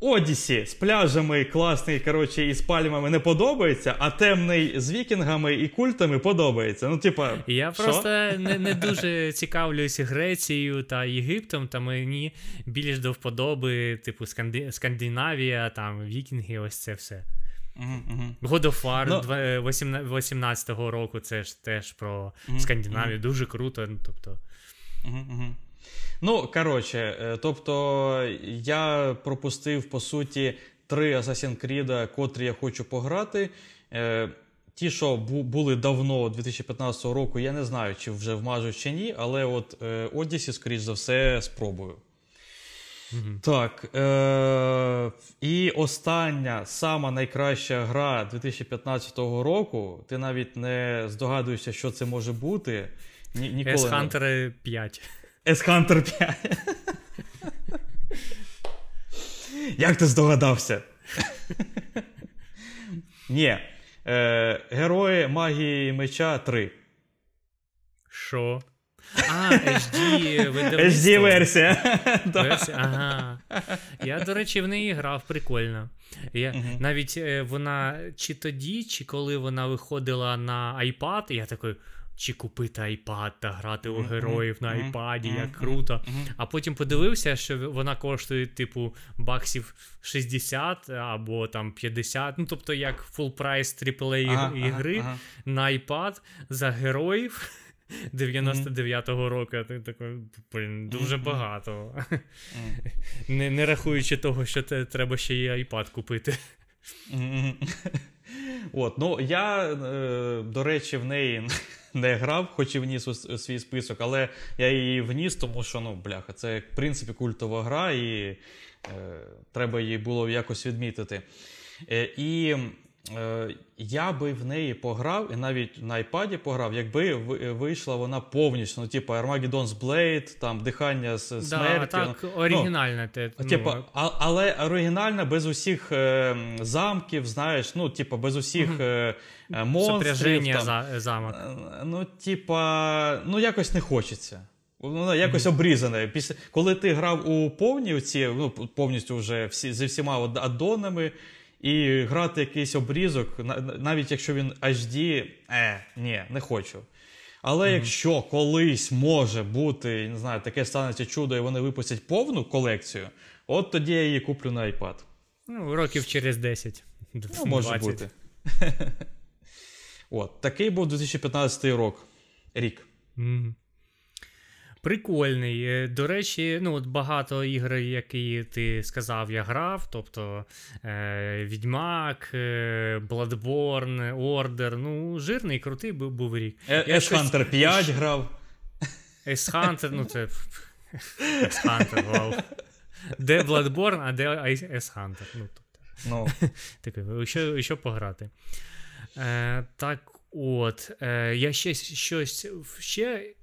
Одісі з пляжами класний, коротше, і з пальмами не подобається, а темний з вікінгами і культами подобається. Ну, типа, Я що? просто не не дуже цікавлюсь Грецією та Єгиптом, та мені більш до вподоби, типу, Сканди... Скандинавія, там, Вікінги, ось це все. God of War no. 18-го року це ж теж про Скандинавію. Дуже круто. Ну, тобто. Ну, коротше, е, тобто я пропустив по суті три Assassin's Creed, котрі я хочу пограти. Е, ті, що були давно 2015 року, я не знаю, чи вже вмажу чи ні, але от е, Odyssey, скоріш за все, спробую. mm Так. Е- І остання, сама найкраща гра 2015 року. Ти навіть не здогадуєшся, що це може бути. Ні- ніколи S-Hunter 5. S-Hunter 5. Як ти здогадався? Ні. Е, Герої магії меча 3. Що? А, HD видавництво. HD-версія. Версія? Ага. Я, до речі, в неї грав прикольно. Я, угу. Навіть е, вона чи тоді, чи коли вона виходила на iPad, я такий чи купити iPad та грати у героїв на iPad, як круто. А потім подивився, що вона коштує, типу, баксів 60 або там 50. Ну, тобто, як full прайс AAA ігри на iPad за героїв. 99-го року, ти такий, блін, дуже багато. Не не рахуючи того, що те, треба ще й iPad купити. От, ну Я, е, до речі, в неї не грав, хоч і вніс у свій список, але я її вніс, тому що ну, бляха, це в принципі культова гра, і е, треба її було якось відмітити. Е, І я би в неї пограв, і навіть на iPad пограв, якби вийшла вона повністю. Ну, типу, Armageddon's Blade, там дихання з смерті. Да, так, оригінальна. Ну, ну. Типу, а, але оригінальна без усіх е, замків, знаєш, ну, типу, без усіх е, монстрів. Там, за, замок. Ну, типа, ну, якось не хочеться. Воно якось mm-hmm. обрізане. Після коли ти грав у повні ці, ну повністю вже всі зі всіма аддонами, і грати якийсь обрізок, навіть якщо він HD, е, ні, не хочу. Але mm-hmm. якщо колись може бути, не знаю, таке станеться чудо, і вони випустять повну колекцію, от тоді я її куплю на iPad. Ну, років через 10. Ну, може бути. От, такий був 2015 рік. рік. Mm-hmm. Прикольний. Е, до речі, ну от багато ігр, які ти сказав, я грав. Тобто е, Відьмак, е, Bloodborne, Order. Ну, жирний, крутий був, був рік. S-Hunter 5 грав. S-Hunter, ну це. S-Hunter, вау. Де Bloodborne, а де S-Hunter. Ну, тобто. Ну. Таке, що, що пограти. Е, Так от, е, я ще щось ще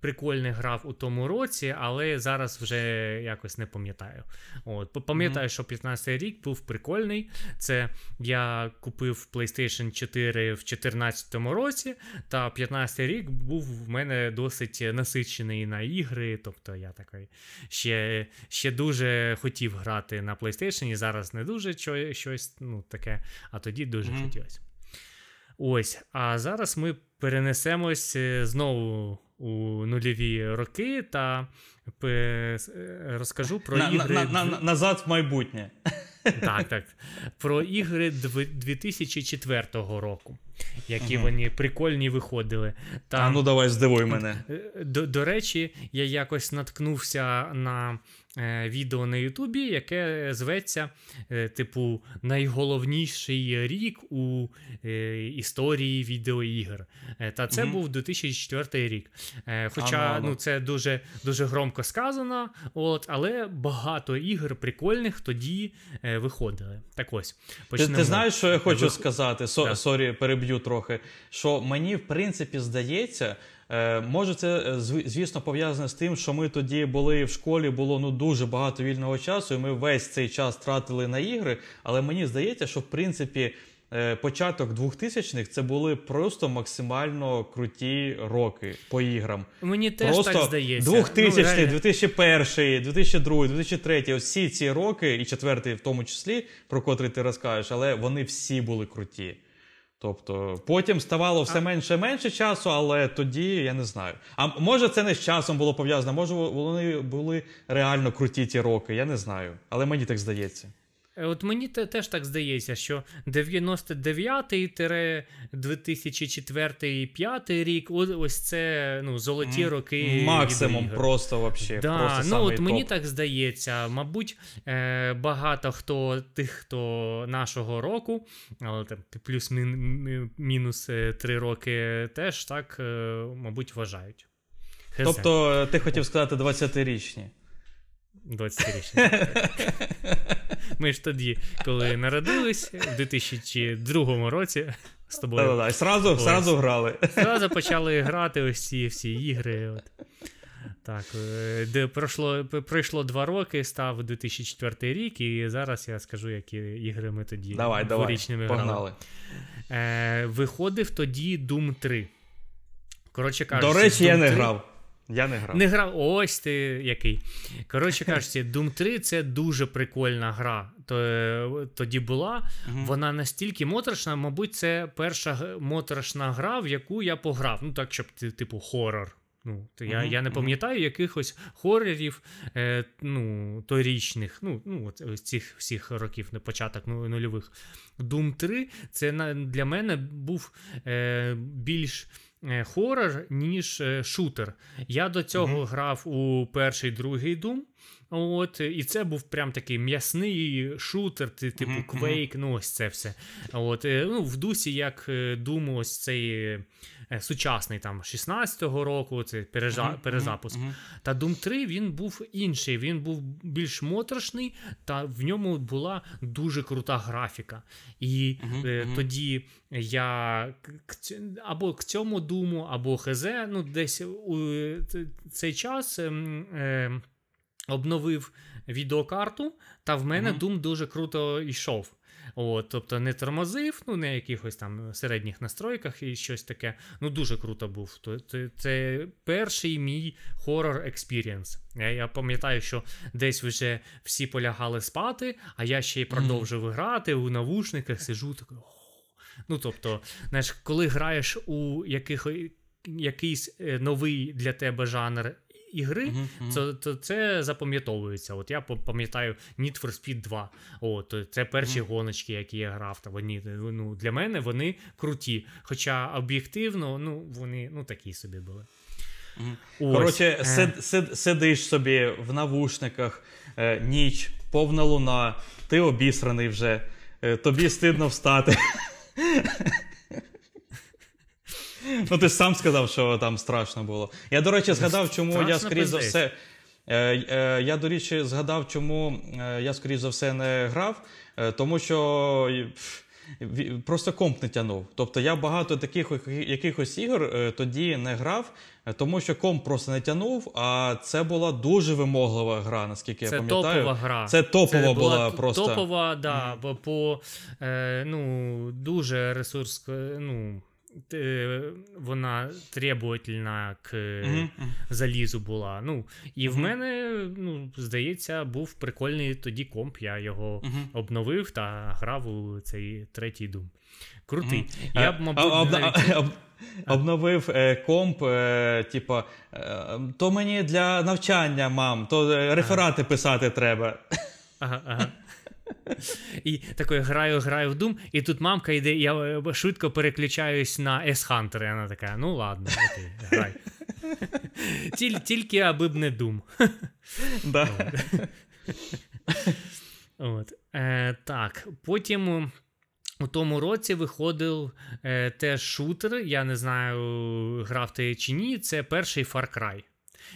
прикольний грав у тому році, але зараз вже якось не пам'ятаю. От, Пам'ятаю, mm-hmm. що 15-й рік був прикольний. Це я купив PlayStation 4 в 2014 році, та 15-й рік був в мене досить насичений на ігри. Тобто я такий ще ще дуже хотів грати на PlayStation, зараз не дуже щось ну, таке, а тоді дуже mm-hmm. хотілося. Ось, а зараз ми перенесемось е, знову у нульові роки та розкажу про на, ігри. На, на, на, назад в майбутнє. Так, так. Про ігри 2004 року, які угу. вони прикольні виходили. Там, а ну давай здивуй мене. Е, до, до речі, я якось наткнувся на Е, відео на Ютубі, яке зветься, е, типу, найголовніший рік у е, історії відеоігр. Та це mm-hmm. був 2004 рік. Хоча а, ну, це дуже дуже громко сказано, от, але багато ігр прикольних тоді виходили. Так ось. Ти, ти знаєш, що я хочу Ви... сказати? Сорі, переб'ю трохи. Що мені, в принципі, здається. Е, може, це е, звісно пов'язане з тим, що ми тоді були в школі, було ну дуже багато вільного часу, і ми весь цей час тратили на ігри. Але мені здається, що в принципі. Е, початок 2000-х це були просто максимально круті роки по іграм. Мені теж просто так здається. 2000, ну, 2001, 2002, 2003, ось всі ці роки, і четвертий в тому числі, про котрий ти розкажеш, але вони всі були круті. Тобто потім ставало все менше і менше часу, але тоді я не знаю. А може це не з часом було пов'язано, може вони були реально круті ті роки, я не знаю. Але мені так здається. Е, от мені теж так здається, що 99-2004-2005 рік, ось це ну, золоті роки. Максимум просто вообще. Да, просто ну, от топ. Мені так здається. Мабуть, е, багато хто тих, хто нашого року, але там плюс-мінус 3 е, роки, теж так, мабуть, вважають. Тобто, ти хотів сказати 20-річні. 20-річні. Ми ж тоді, коли народились, в 2002 році з тобою. Да-да-да, Сразу сразу грали. Сразу почали грати ось ці всі ігри. От. Так, е, де пройшло пройшло два роки, став 2004 рік, і зараз я скажу, які ігри ми тоді давай, дворічними давай, грали. Е, Виходив тоді Doom 3. Коротше кажучи, До речі, Doom я не 3... грав. Я не грав. Не грав. Ось ти який. Коротше кажучи, Doom 3 це дуже прикольна гра. Тоді була. Угу. Вона настільки моторошна, мабуть, це перша моторошна гра, в яку я пограв. Ну, так, щоб типу, хорор. Ну, то Я я не пам'ятаю якихось хорорів е, ну, торічних, ну, ну, ось цих всіх років на початок ну, нульових. Doom 3 це для мене був е, більш Е, хорор, ніж е, шутер. Я до цього mm-hmm. грав у перший другий Doom. От, І це був прям такий м'ясний шутер, типу mm-hmm. Quake, ну ось це все. От, е, ну, В дусі, як Doom, ось цей сучасний там 16-го року, це пережа, mm-hmm. перезапуск. Та Doom 3 він був інший, він був більш моторошний, та в ньому була дуже крута графіка. І uh-huh, uh-huh. тоді я к, або к цьому Doom у, або ХЗ, ну десь у цей час е, обновив відеокарту, та в мене uh-huh. Doom дуже круто йшов. От, Тобто не тормозив, ну, на якихось там середніх настройках і щось таке. Ну, дуже круто був. Це, це перший мій хорор experience. Я я пам'ятаю, що десь вже всі полягали спати, а я ще й продовжив mm-hmm. грати у навушниках, сижу такий. Ну, тобто, знаєш, коли граєш у яких, якийсь е, новий для тебе жанр ігри, uh-huh, uh-huh. Це, то це запам'ятовується. От я пам'ятаю Need for Speed 2. От, Це перші uh-huh. гоночки, які я грав. Та вони, ну, Для мене вони круті. Хоча об'єктивно, ну, вони ну, такі собі були. Ось. Коротше, е. сид, сид, сидиш собі в навушниках, е, ніч, повна луна, ти обісраний вже, е, тобі стидно встати. Ну, ти сам сказав, що там страшно було. Я, до речі, згадав, чому страшно я скоріш за все. Е, е, я, до речі, згадав, чому е, я, скоріш за все, не грав, тому що. Просто комп не тянув. Тобто я багато таких якихось ігор тоді не грав, тому що комп просто не тянув, а це була дуже вимоглива гра, наскільки це я пам'ятаю. Це топова гра. Це топова це була, була просто. Топова, да, mm. бо по е, ну, дуже ресурс. ну, вона требовательна к mm-hmm. залізу була. Ну, І mm-hmm. в мене, ну, здається, був прикольний тоді комп. Я його mm-hmm. обновив та грав у цей третій дум. Крутий. Я б, мабуть, об, навіть... об, обновив е, комп, е, типу, е, то мені для навчання, мам, то е, реферати ага. писати треба. Ага, ага. І такою граю, граю в Doom, і тут мамка йде, я е, швидко переключаюсь на S-Hunter. І вона така: ну ладно, окей, грай. Тіль, тільки аби б не Doom. Да. От. Е, Так, потім. У тому році виходив е, теж шутер. Я не знаю, грав ти чи ні. Це перший Far Cry.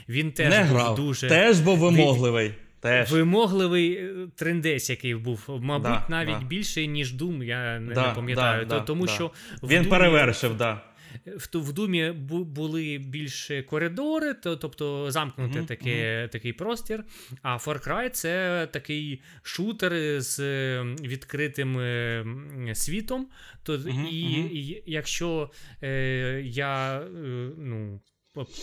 Він теж не був грав. дуже теж був вимогливий. Теж. Вимогливий е, трендець, який був, мабуть, да, навіть да. більший, ніж Doom, я не, да, не пам'ятаю. Тому що Він Doom, перевершив, так. В, в Думі були більше коридори, то, тобто замкнутий mm-hmm, такий, mm-hmm. такий простір. А Far Cry це такий шутер з відкритим світом. То, mm-hmm, і, і якщо е, я е, ну,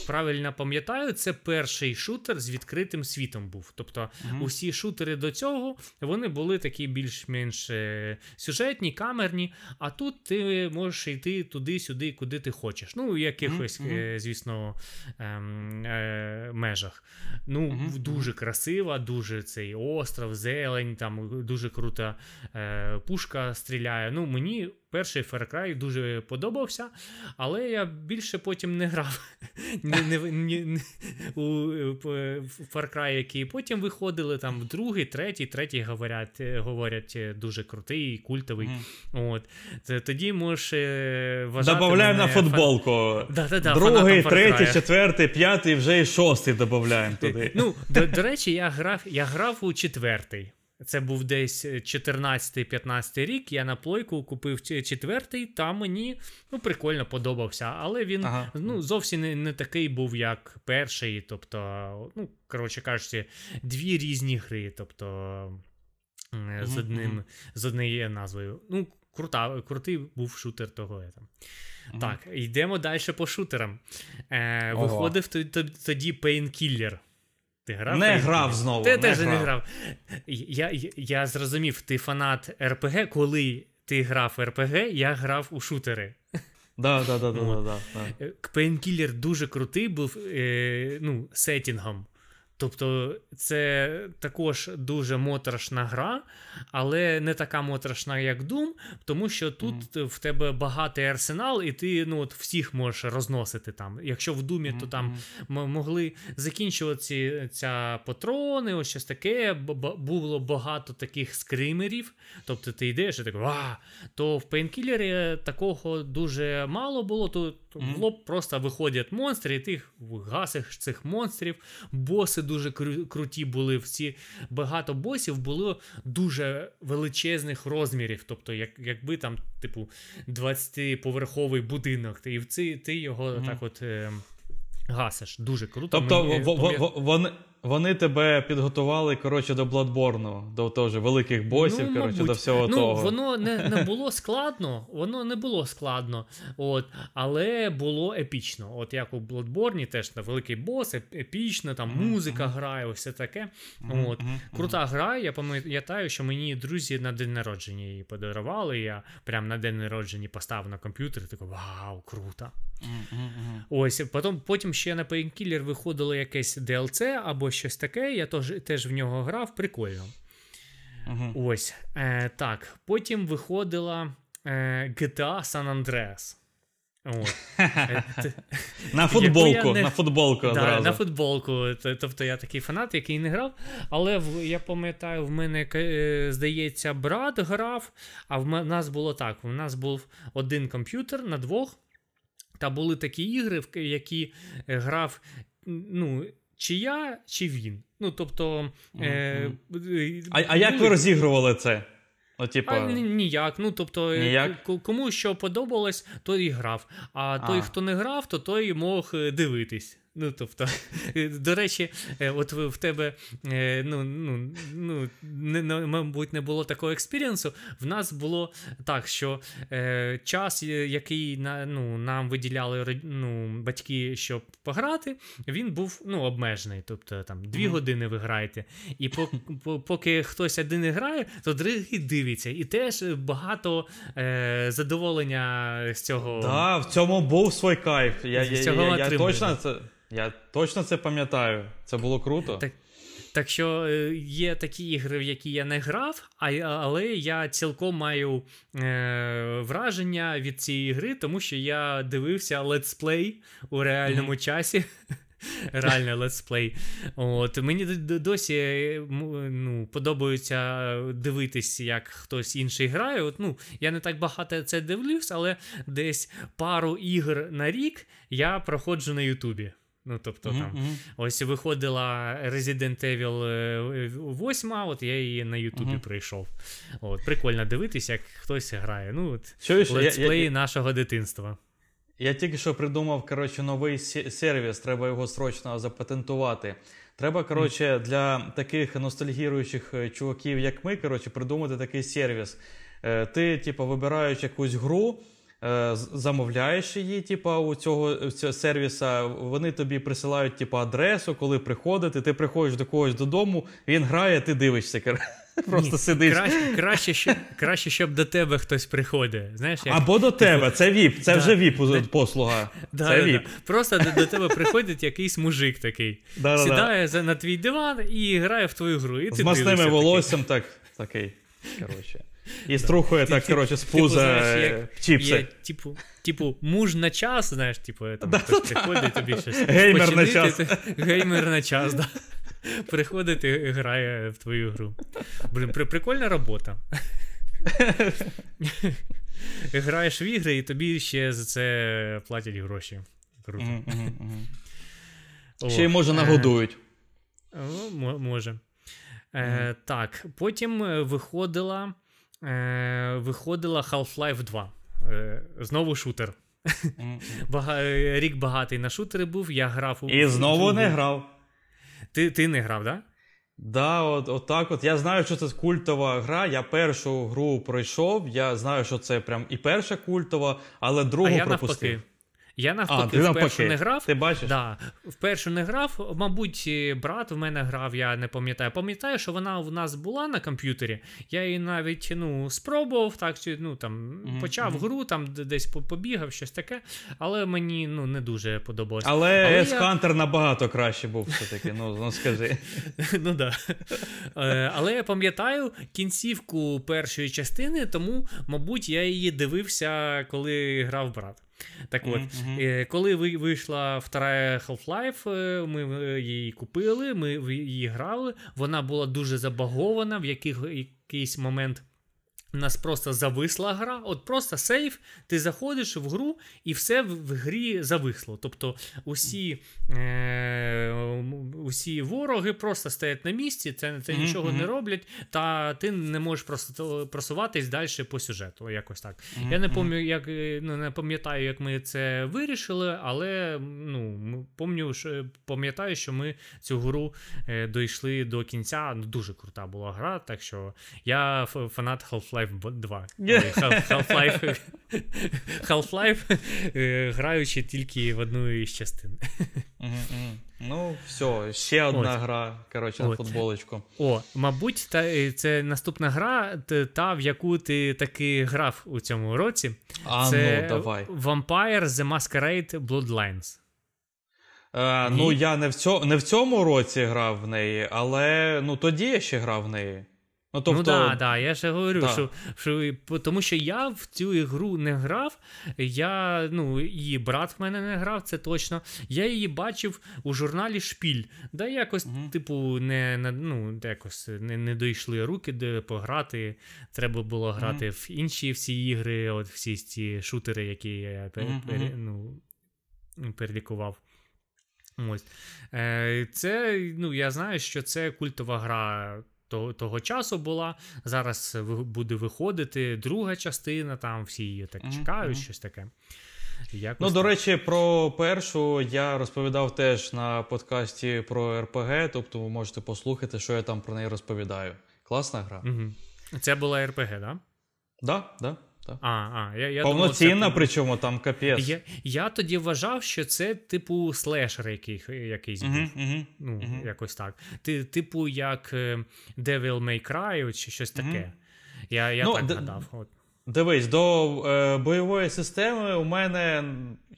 правильно пам'ятаю, це перший шутер з відкритим світом був. Тобто uh усі шутери до цього вони були такі більш-менш е, сюжетні, камерні, а тут ти можеш йти туди-сюди, куди ти хочеш. Ну, у якихось, uh звісно, ем, е, межах. Ну, uh Дуже красива, дуже цей остров, зелень, там дуже крута е, пушка стріляє. Ну, Мені перший Far Cry дуже подобався, але я більше потім не грав не, не, не, у Far Cry, які потім виходили, там другий, третій, третій говорять, говорять дуже крутий, культовий. Mm. От. Тоді можеш е, вважати. Добавляємо мене... на футболку. Да, да, да, Другий, третій, четвертий, п'ятий, вже і шостий додаємо туди. Ну, До, до речі, я грав, я грав у четвертий. Це був десь 14-15 рік. Я на плойку купив четвертий, та мені ну, прикольно подобався. Але він ага. ну, зовсім не, не такий був, як перший. Тобто, ну, коротше кажучи, дві різні гри. Тобто з одним, з однією назвою. Ну, крута, Крутий був шутер того. Там. Так, йдемо далі по шутерам. Е, Виходив тоді Painkiller. Ти грав? Не грав знову. Ти не теж грав. не грав. Я, я я, зрозумів, ти фанат РПГ, коли ти грав РПГ, я грав у шутери. Да, да, да, да, да, да. Painkiller дуже крутий був е, ну, сетінгом. Тобто це також дуже моторошна гра, але не така моторошна, як Doom, тому що тут mm-hmm. в тебе багатий арсенал, і ти ну, от всіх можеш розносити там. Якщо в Думі, mm-hmm. то там могли закінчуватися патрони, ось щось таке. Було багато таких скримерів. Тобто ти йдеш і так, а то в Painkiller такого дуже мало було. То mm-hmm. в лоб просто виходять монстри, і ти гасиш цих монстрів, боси дуже кру- круті були. Всі багато босів було дуже величезних розмірів. Тобто, як, якби там, типу, 20-поверховий будинок, і в ці, ти його mm-hmm. так от е, гасиш. Дуже круто. Тобто Мені, в, в, в, вони, вони тебе підготували коротше, до Bloodborne, до теж великих босів, ну, коротше, до всього ну, того. Воно не не було складно, воно не було складно, от, але було епічно. От як у Bloodborne теж на великий бос, епічно, там mm-hmm. музика грає, все таке. Mm-hmm. От. Крута гра, я пам'ятаю, що мені друзі на день народження її подарували. Я прям на день народження поставив на комп'ютер і такий вау, круто. Ось, потім, потім ще на Painkiller виходило якесь DLC або щось таке. Я теж, теж в нього грав, прикольно. Uh-huh. Ось. Е, Так. Потім виходила е, GTA San Andreas. На футболку. На футболку. На футболку. Тобто я такий фанат, який не грав. Але я пам'ятаю, в мене, е, здається, брат грав, а в нас було так: у нас був один комп'ютер на двох. Та були такі ігри, в які е, грав ну, чи я, чи він. Ну, тобто. Е, А а як ви розігрували це? Ну, типу... А, Ніяк. Ну, тобто, ніяк? кому що подобалось, той і грав. А, а той, хто не грав, то той мог е, дивитись. Ну, тобто, до речі, е, от в тебе, е, ну, ну, ну, не, мабуть, не було такого експірієнсу. В нас було так, що е, час, який на, ну, нам виділяли ну, батьки, щоб пограти, він був ну, обмежений. Тобто там дві mm-hmm. години ви граєте. І по, по, поки хтось один грає, то другий дивиться. І теж багато е, задоволення з цього. Так, да, в цьому був свій кайф. Я, я, я, я точно це. Я точно це пам'ятаю. Це було круто. Так так що е, є такі ігри, в які я не грав, але я цілком маю е, враження від цієї гри, тому що я дивився летсплей у реальному mm-hmm. часі. Реально летсплей. От Мені досі ну, подобається дивитись, як хтось інший грає. От, ну, Я не так багато це дивлюсь, але десь пару ігр на рік я проходжу на Ютубі. Ну, тобто, mm-hmm. там ось виходила Resident Evil 8, е, от я її на Ютубі mm-hmm. прийшов. От, Прикольно дивитися, як хтось грає. Ну, от, Чуєш, летсплеї я, нашого дитинства. Я тільки що придумав коротше, новий сервіс, треба його срочно запатентувати. Треба, коротше, для таких ностальгіруючих е, чуваків, як ми, коротше, придумати такий сервіс. Е, ти, типу, вибираєш якусь гру. Е, замовляєш її, типу, у цього, цього сервіса, вони тобі присилають типу, адресу, коли приходити, ти приходиш до когось додому, він грає, ти дивишся. Просто Ні, сидиш. Краще, краще, щоб, краще, щоб до тебе хтось приходить. Знаєш, як... Або до тебе, це ВІП, це да. вже ВІП-послуга. Да, це да, ВІП. Просто до, до тебе приходить якийсь мужик такий, сідає за, на твій диван і грає в твою гру. І З масними волоссям так, такий. коротше. І струхує так, коротше, з пуза чіпси. Типу, типу, муж на час, знаєш, типу, там хтось приходить тобі щось. Геймер на час. Геймер на час, да. Приходить і грає в твою гру. Блін, прикольна робота. Граєш в ігри, і тобі ще за це платять гроші. Круто. Ще й може нагодують. Може. Е, Так, потім виходила е, виходила Half-Life 2. Е, Знову шутер. Рік багатий на шутери був, я грав у. І знову не грав. Ти ти не грав, так? Да? Да, от, от так от. Я знаю, що це культова гра. Я першу гру пройшов. Я знаю, що це прям і перша культова, але другу а я пропустив. Навпаки. Я навпаки а, вперше не грав. Ти бачиш? Да, Вперше не грав. Мабуть, брат в мене грав, я не пам'ятаю. Пам'ятаю, що вона в нас була на комп'ютері. Я її навіть ну, спробував, так, ну, там, mm-hmm. почав гру, там десь побігав, щось таке, але мені ну, не дуже подобалось. Але, але S-Hunter я... набагато краще був все-таки, ну, ну скажи. Ну да. Е, але я пам'ятаю кінцівку першої частини, тому, мабуть, я її дивився, коли грав брат. Так от, mm-hmm. коли вийшла втора Half-Life, е, ми е, її купили, ми її грали. Вона була дуже забагована, в яких, якийсь момент. У нас просто зависла гра, от просто сейф, ти заходиш в гру, і все в, грі зависло. Тобто усі е, усі вороги просто стоять на місці, це це нічого mm-hmm. не роблять, та ти не можеш просто просуватись далі по сюжету. якось так. Mm-hmm. Я не пам'ятаю, як ну, не пам'ятаю, як ми це вирішили, але ну, пам'ятаю, що, пам'ятаю, що ми цю гру е, дійшли до кінця. Ну, Дуже крута була гра, так що я фанат Half-Life 2. Half-Life Half-Life, е, граючи тільки в одну із частин. Ну, все, ще одна От. гра, коротше, на футболочку. О, мабуть, та, е, це наступна гра, та, в яку ти таки грав у цьому році. А, це ну, давай. Vampire The Masquerade Bloodlines. Е, ну, я не в цьому не в цьому році грав в неї, але ну тоді я ще грав в неї. Ну, тобто... ну да, да, я ще говорю, да. що що тому що я в цю ігру не грав. Я, ну, її брат в мене не грав, це точно. Я її бачив у журналі Шпіль. Да якось, угу. типу, не ну, якось не не дійшли руки, де пограти. Треба було грати угу. в інші всі ігри, от всі ці шутери, які я пер, угу. пер, ну, перелікував. Ось. Е, Це, ну, я знаю, що це культова гра того часу була. Зараз буде виходити друга частина, там всі її так чекають, mm-hmm. щось таке. Якось ну, до речі, про першу я розповідав теж на подкасті про РПГ, тобто ви можете послухати, що я там про неї розповідаю. Класна гра. Угу. Це була РПГ, так? Да? Так, да, так. Да. А, а, я, я Повноцінна, думав, це... причому там капець. Я я тоді вважав, що це, типу, слешер який, якийсь був. Uh-huh, uh-huh, ну, uh-huh. якось так. Ти, Типу, як е, Devil May Cry чи щось таке. Я я ну, так д- гадав. От. Дивись, до е, бойової системи у мене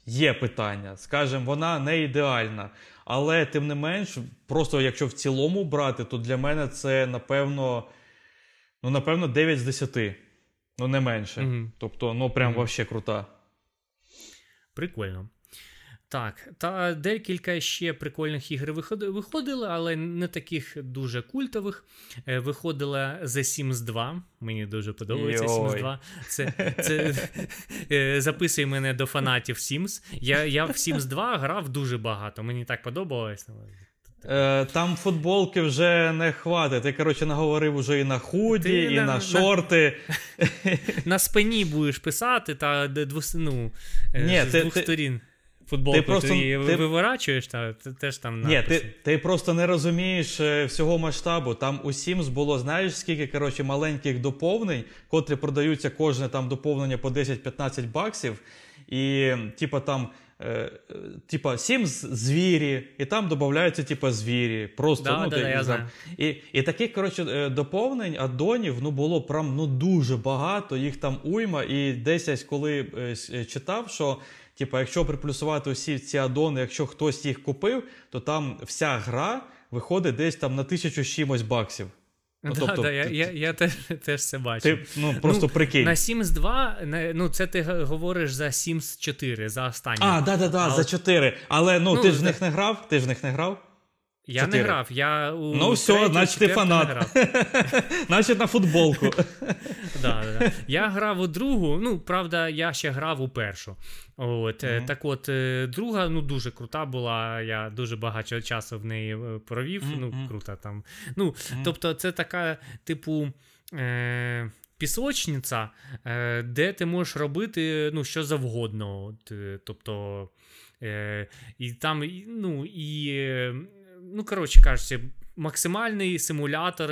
є питання. Скажімо, вона не ідеальна. Але тим не менш, просто якщо в цілому брати, то для мене це напевно, ну, напевно, 9 з 10. Ну, не менше. Угу. Тобто, ну прям угу. вообще крута. Прикольно. Так, та декілька ще прикольних ігр виходили, але не таких дуже культових. Е, виходила The Sims 2. Мені дуже подобається Йой. Sims 2. Це, це е, Записуй мене до фанатів Sims. Я я в Sims 2 грав дуже багато. Мені так подобалось. Е, Там футболки вже не хватить. Ти, коротше, наговорив уже і на худі, Ти і на, на шорти. На спині будеш писати, та двос, ну, е, Ні, з ти, двох ти, сторін. Футболку ти просто ти, ти виворачуєш, та ти теж там Ні, ти ти просто не розумієш е, всього масштабу. Там у Sims було, знаєш, скільки коротше, маленьких доповнень, котрі продаються кожне там доповнення по 10-15 баксів. І, типа, там типа сім звірі, і там додаються типа звірі. Просто да, ну, да, ти, я знаю. І і таких коротше, е, доповнень аддонів ну, було прям ну, дуже багато, їх там уйма. І десь коли е, читав, що типа, якщо приплюсувати усі ці аддони, якщо хтось їх купив, то там вся гра виходить десь там на тисячу чимось баксів. Ну, да, тобто, да, Я я, я теж теж це бачу. Ти, ну, просто ну, прикинь. На Sims 2, ну це ти говориш за Sims 4, за останнє. А, да, да, да, Але... за 4. Але ну, ну ти ж в них не грав? Ти ж в них не грав? Я 4. не грав. я у Ну, все, значить ти фанат. Значить на футболку. да, да. Я грав у другу, ну, правда, я ще грав у першу. От, mm-hmm. Так от, е, друга ну, дуже крута була. Я дуже багато часу в неї е, провів. Mm-hmm. Ну, крута там. Ну, mm-hmm. Тобто, це така, типу. Е- Пісочниця, де ти можеш робити ну, що завгодно. Тобто, е, і там, ну, і, ну, коротше кажучи, максимальний симулятор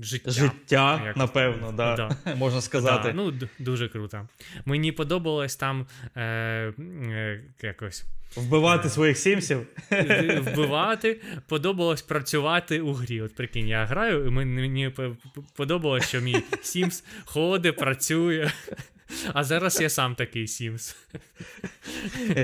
життя. Життя, як напевно, да. да. можна сказати. Да, ну, Дуже круто. Мені подобалось там е, е, якось. Вбивати е, своїх сімсів. Вбивати, подобалось працювати у грі. От прикинь, я граю, і мені подобалось, що мій Сімс ходить, працює. А зараз я сам такий Сімс.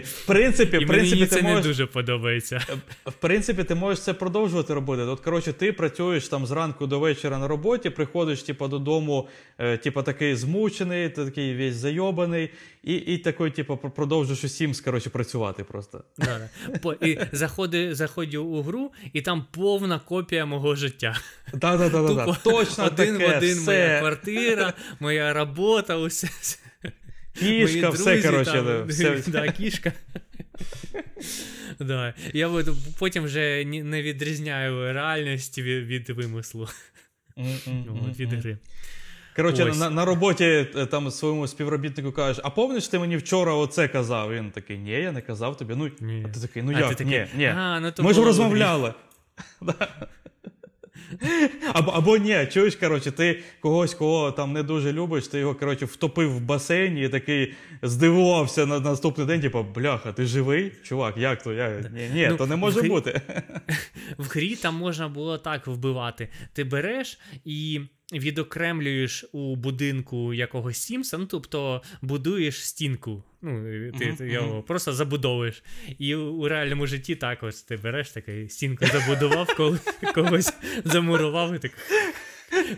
В принципі, І в принципі, мені це ти можеш... не дуже подобається. В принципі, ти можеш це продовжувати робити. От, коротше, ти працюєш там зранку до вечора на роботі, приходиш типу, додому, е, типу, такий змучений, такий весь зайобаний, і і такий, типу, продовжуєш у Sims, коротше, працювати просто. Да, да. І заходи, заходжу у гру, і там повна копія мого життя. Так, так, так, Точно один таке, в один все. моя квартира, моя робота, усе. Кішка, все, коротше. Все. Да, кішка. Да. Я потім вже не відрізняю реальність від, від вимислу. От, від гри. Коротше, на на роботі е, там своєму співробітнику кажеш, а помниш, ти мені вчора оце казав? Він такий, ні, я не казав тобі. Ну, ні. А ти такий, ну а як? Ти такий, ні, ні. А, ну, Ми ж розмовляли. Або або ні, чуєш, коротше, ти когось, кого там не дуже любиш, ти його коротше, втопив в басейні і такий здивувався на наступний день, типу, бляха, ти живий? Чувак, як то? Я... Ні, ні, ну, то не може в бути. В грі там можна було так вбивати. Ти береш і відокремлюєш у будинку якогось Сімса, ну тобто будуєш стінку. Ну, Ти uh-huh, його просто забудовуєш. І у реальному житті також ти береш такий стінку забудував, коли когось замурував і так.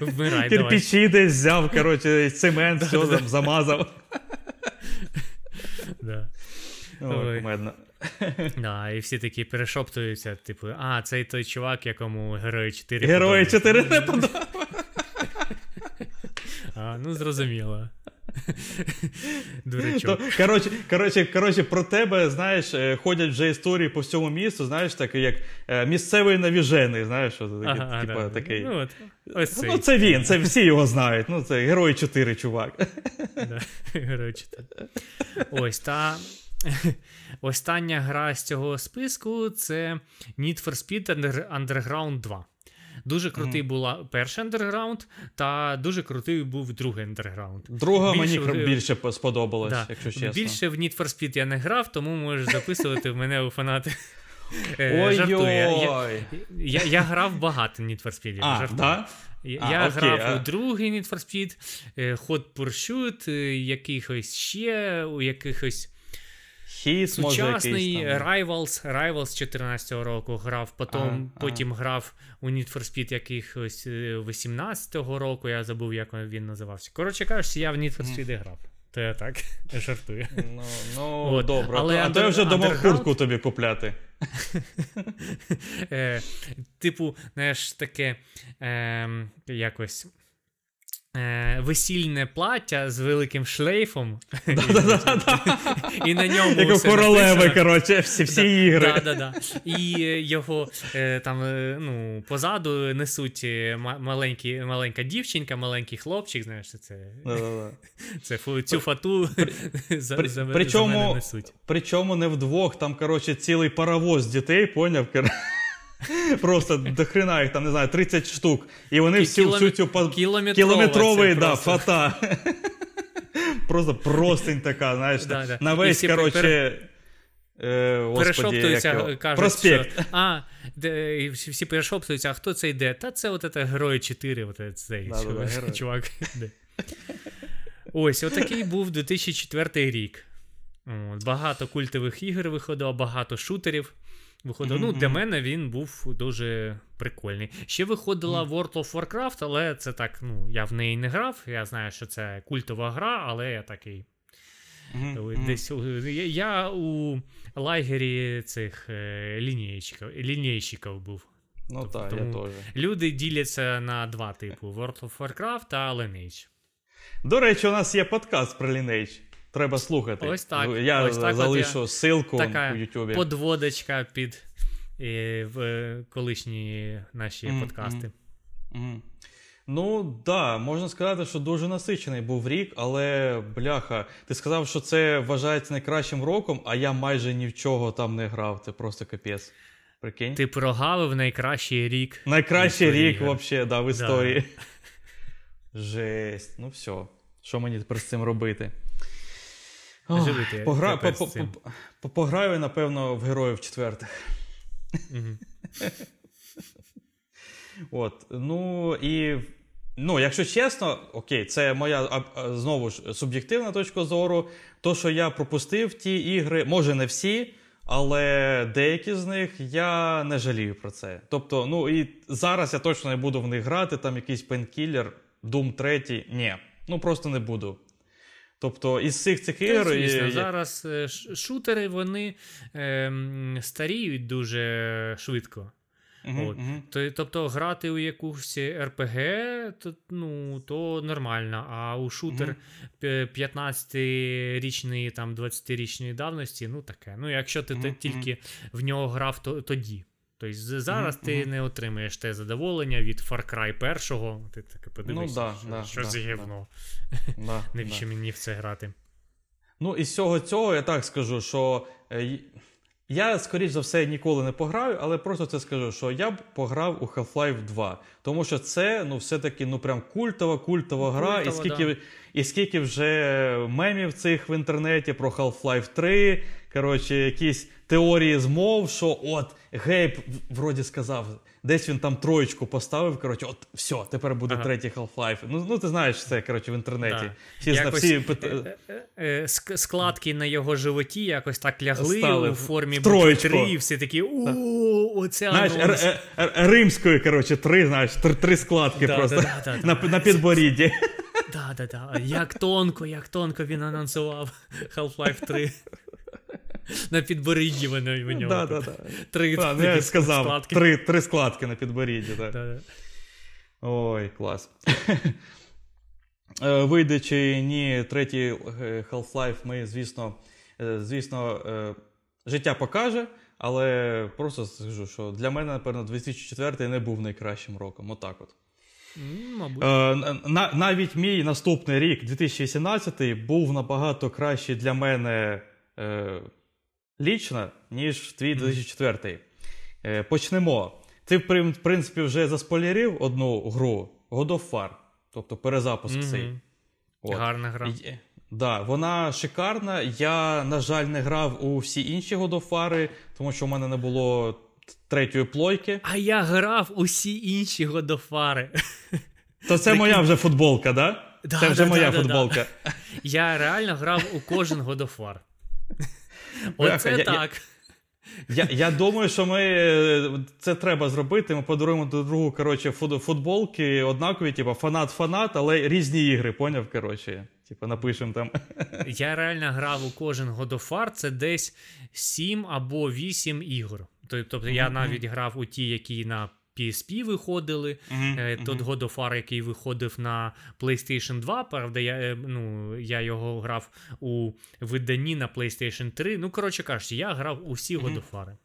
Вмирай, Кирпичі десь взяв, коротше, цемент, все там замазав. Да. Ой, кумедно. Да, І всі такі перешоптуються, типу, а, цей той чувак, якому Герої 4 Герої 4 не подобається. А, Ну, зрозуміло. Дурачок. Коротше, коротше, коротше, про тебе, знаєш, е, ходять вже історії по всьому місту, знаєш, так, як е, місцевий навіжений, знаєш, що такі, ага, типа, да. такий. Ну, от, ось ну, це він, це всі його знають. Ну, це Герой 4, чувак. Да, Герой 4. Ось та. Остання гра з цього списку це Need for Speed Underground 2. Дуже крутий mm. була перший андерграунд, та дуже крутий був другий андерграунд. Друга більше, мені більше сподобалась, да. якщо чесно. Більше в Need for Speed я не грав, тому можеш записувати в мене у фанати. Е, Ой-ой! Я, я, я грав багато Need for Speed. А, да? Я а, грав окей, у другий Need for Speed, е, Hot Pursuit, е, якихось ще, у якихось. Хіс, Сучасний може, Rivals Rivals 14-го року грав, потім а, потім а. грав у Need for Speed якихось 18-го року, я забув, як він називався. Коротше кажучи, я в Need for Speed грав. То я так жартую. Ну, ну От. добре. Але а то я вже думав underground... куртку тобі купляти. е, Типу, знаєш, таке е, якось. Е, Весільне плаття з великим шлейфом. І на ньому Як у королеви, коротше, всі всі ігри. І його е, там е, ну, позаду несуть маленькі, маленька дівчинка, маленький хлопчик, знаєш, це це цю фату за мене несуть. Причому не вдвох, там, коротше, цілий паровоз дітей, поняв? Просто до хрена їх там, не знаю, 30 штук. І вони всю, всю цю кілометровий да, фата. Просто простень така, знаєш, да, да. на весь, коротше. Е, перешоптуються, кажуть, Проспект. що а, де, всі перешоптуються, а хто це йде? Та це от це Герої 4, от цей да, чувак. Да, чувак. Ось, отакий був 2004 рік. Багато культових ігор виходило, багато шутерів виходив. Mm-hmm. Ну, Для мене він був дуже прикольний. Ще виходила mm-hmm. World of Warcraft, але це так, ну, я в неї не грав. Я знаю, що це культова гра, але я такий. Mm-hmm. Десь Я, я у лагері цих е, лінійщиків був. Ну тобто, так, я теж. Люди діляться на два типи: World of Warcraft та Lineage. До речі, у нас є подкаст про Lineage. Треба слухати. Ось так. Я ось так залишу ссылку така у Ютубі. Подводочка під і, в колишні наші mm-hmm. подкасти. Mm-hmm. Ну, так, да, можна сказати, що дуже насичений був рік, але бляха, ти сказав, що це вважається найкращим роком, а я майже ні в чого там не грав. Це просто капець. Прикинь? Ти прогавив найкращий рік. Найкращий рік, взагалі, да, в історії. Да. Жесть. Ну все. Що мені тепер з цим робити? Живити. Погра... По, по, по, пограю, напевно, в героїв четвертих. От. Ну і. Ну, якщо чесно, окей, це моя знову ж суб'єктивна точка зору. То, що я пропустив ті ігри, може не всі, але деякі з них я не жалію про це. Тобто, ну і зараз я точно не буду в них грати, там якийсь пенкілер, Doom 3, ні. Ну просто не буду. Тобто із цих цих ігор. Звісно, і... Зараз е, шутери вони е, старіють дуже швидко. Uh-huh, От. uh-huh. Тобто грати у якусь РПГ, то ну, то нормально. А у шутер uh-huh. 15-річної, там 20-річної давності, ну таке. Ну, якщо ти тільки в нього грав, то тоді. Тобто зараз mm-hmm. ти не отримаєш те задоволення від Far Cry 1, ти таке подивишся, ну, да, що, да, що да, за гівно. Да, Навіщо мені в це грати? Ну, із всього цього я так скажу, що е, я, скоріш за все, ніколи не пограю, але просто це скажу, що я б пограв у Half-Life 2. Тому що це ну, все-таки ну, прям культова, культова гра, культова, і скільки да. і скільки вже мемів цих в інтернеті про Half-Life 3. Коротше, якісь теорії змов, що от Гейб вроді сказав, десь він там троєчку поставив. Коротше, от все, тепер буде ага. третій Half-Life. Ну ну ти знаєш це коротше, в інтернеті. Да. Всі, якось, всі... Е, е, е, складки на його животі якось так лягли Стали у формі в троєчку. 3, і всі такі у оце Знаєш, р- р- римської, коротше, три, знаєш, три, три складки да, просто да, на, на підборідді. Так, так, так. Як тонко, як тонко він анонсував Half-Life 3. На підборідді вони в нього. Три я сказав, складки. Три, три складки на підборідді. Так. Ой, клас. Е, вийде чи ні, третій е, Half-Life, ми, звісно, е, звісно, життя покаже, але просто скажу, що для мене, напевно, 2004 не був найкращим роком. Отак от. Мабуть. Е, навіть мій наступний рік, 2018, був набагато кращий для мене е, лічно, ніж твій 2004. Е, почнемо. Ти, в принципі, вже заспойлерив одну гру God of War, тобто перезапуск mm-hmm. цей. От. Гарна гра. І, да, Вона шикарна. Я, на жаль, не грав у всі інші God of War, тому що в мене не було третьої плойки. А я грав усі інші God of War. То це моя вже футболка, да? да це вже да, моя да, футболка. Я реально грав у кожен God of War. Оце я, так. Я я думаю, що ми це треба зробити. Ми подаруємо до другу коротше, футболки однакові, типу фанат-фанат, але різні ігри, поняв? коротше. Типу, напишемо там. Я реально грав у кожен War, це десь 7 або 8 ігор. Тобто mm-hmm. я навіть грав у ті, які на PSP виходили. Mm-hmm. Тот God of War, який виходив на PlayStation 2. Правда, я е, ну, я його грав у виданні на PlayStation 3. Ну, коротше кажучи, я грав усі mm-hmm. God of War.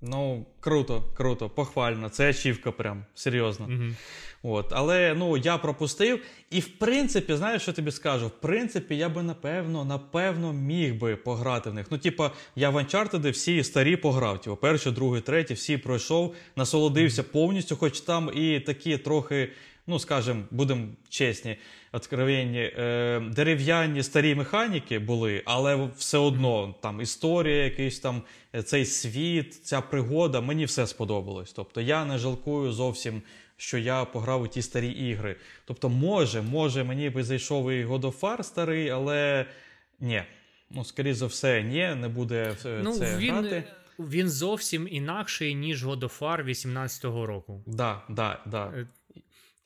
Ну, круто, круто, похвально. Це ачівка прям, серйозно. Mm-hmm. От, Але ну, я пропустив. І в принципі, знаєш, що тобі скажу? В принципі, я би напевно напевно міг би пограти в них. Ну, типа, я в Uncharted всі старі пограв. Типу, перший, другий, третій, всі пройшов, насолодився повністю, хоч там і такі трохи. Ну, скажімо, будемо чесні, откровенні, е, дерев'яні старі механіки були, але все одно там історія, якийсь там е, цей світ, ця пригода, мені все сподобалось. Тобто я не жалкую зовсім що я пограв у ті старі ігри. Тобто, може, може, мені би зайшов і God of War старий, але ні. Ну, скоріше за все, ні, не буде ну, це він, грати. Він зовсім інакший, ніж God of War 18-го року. Да, да, да.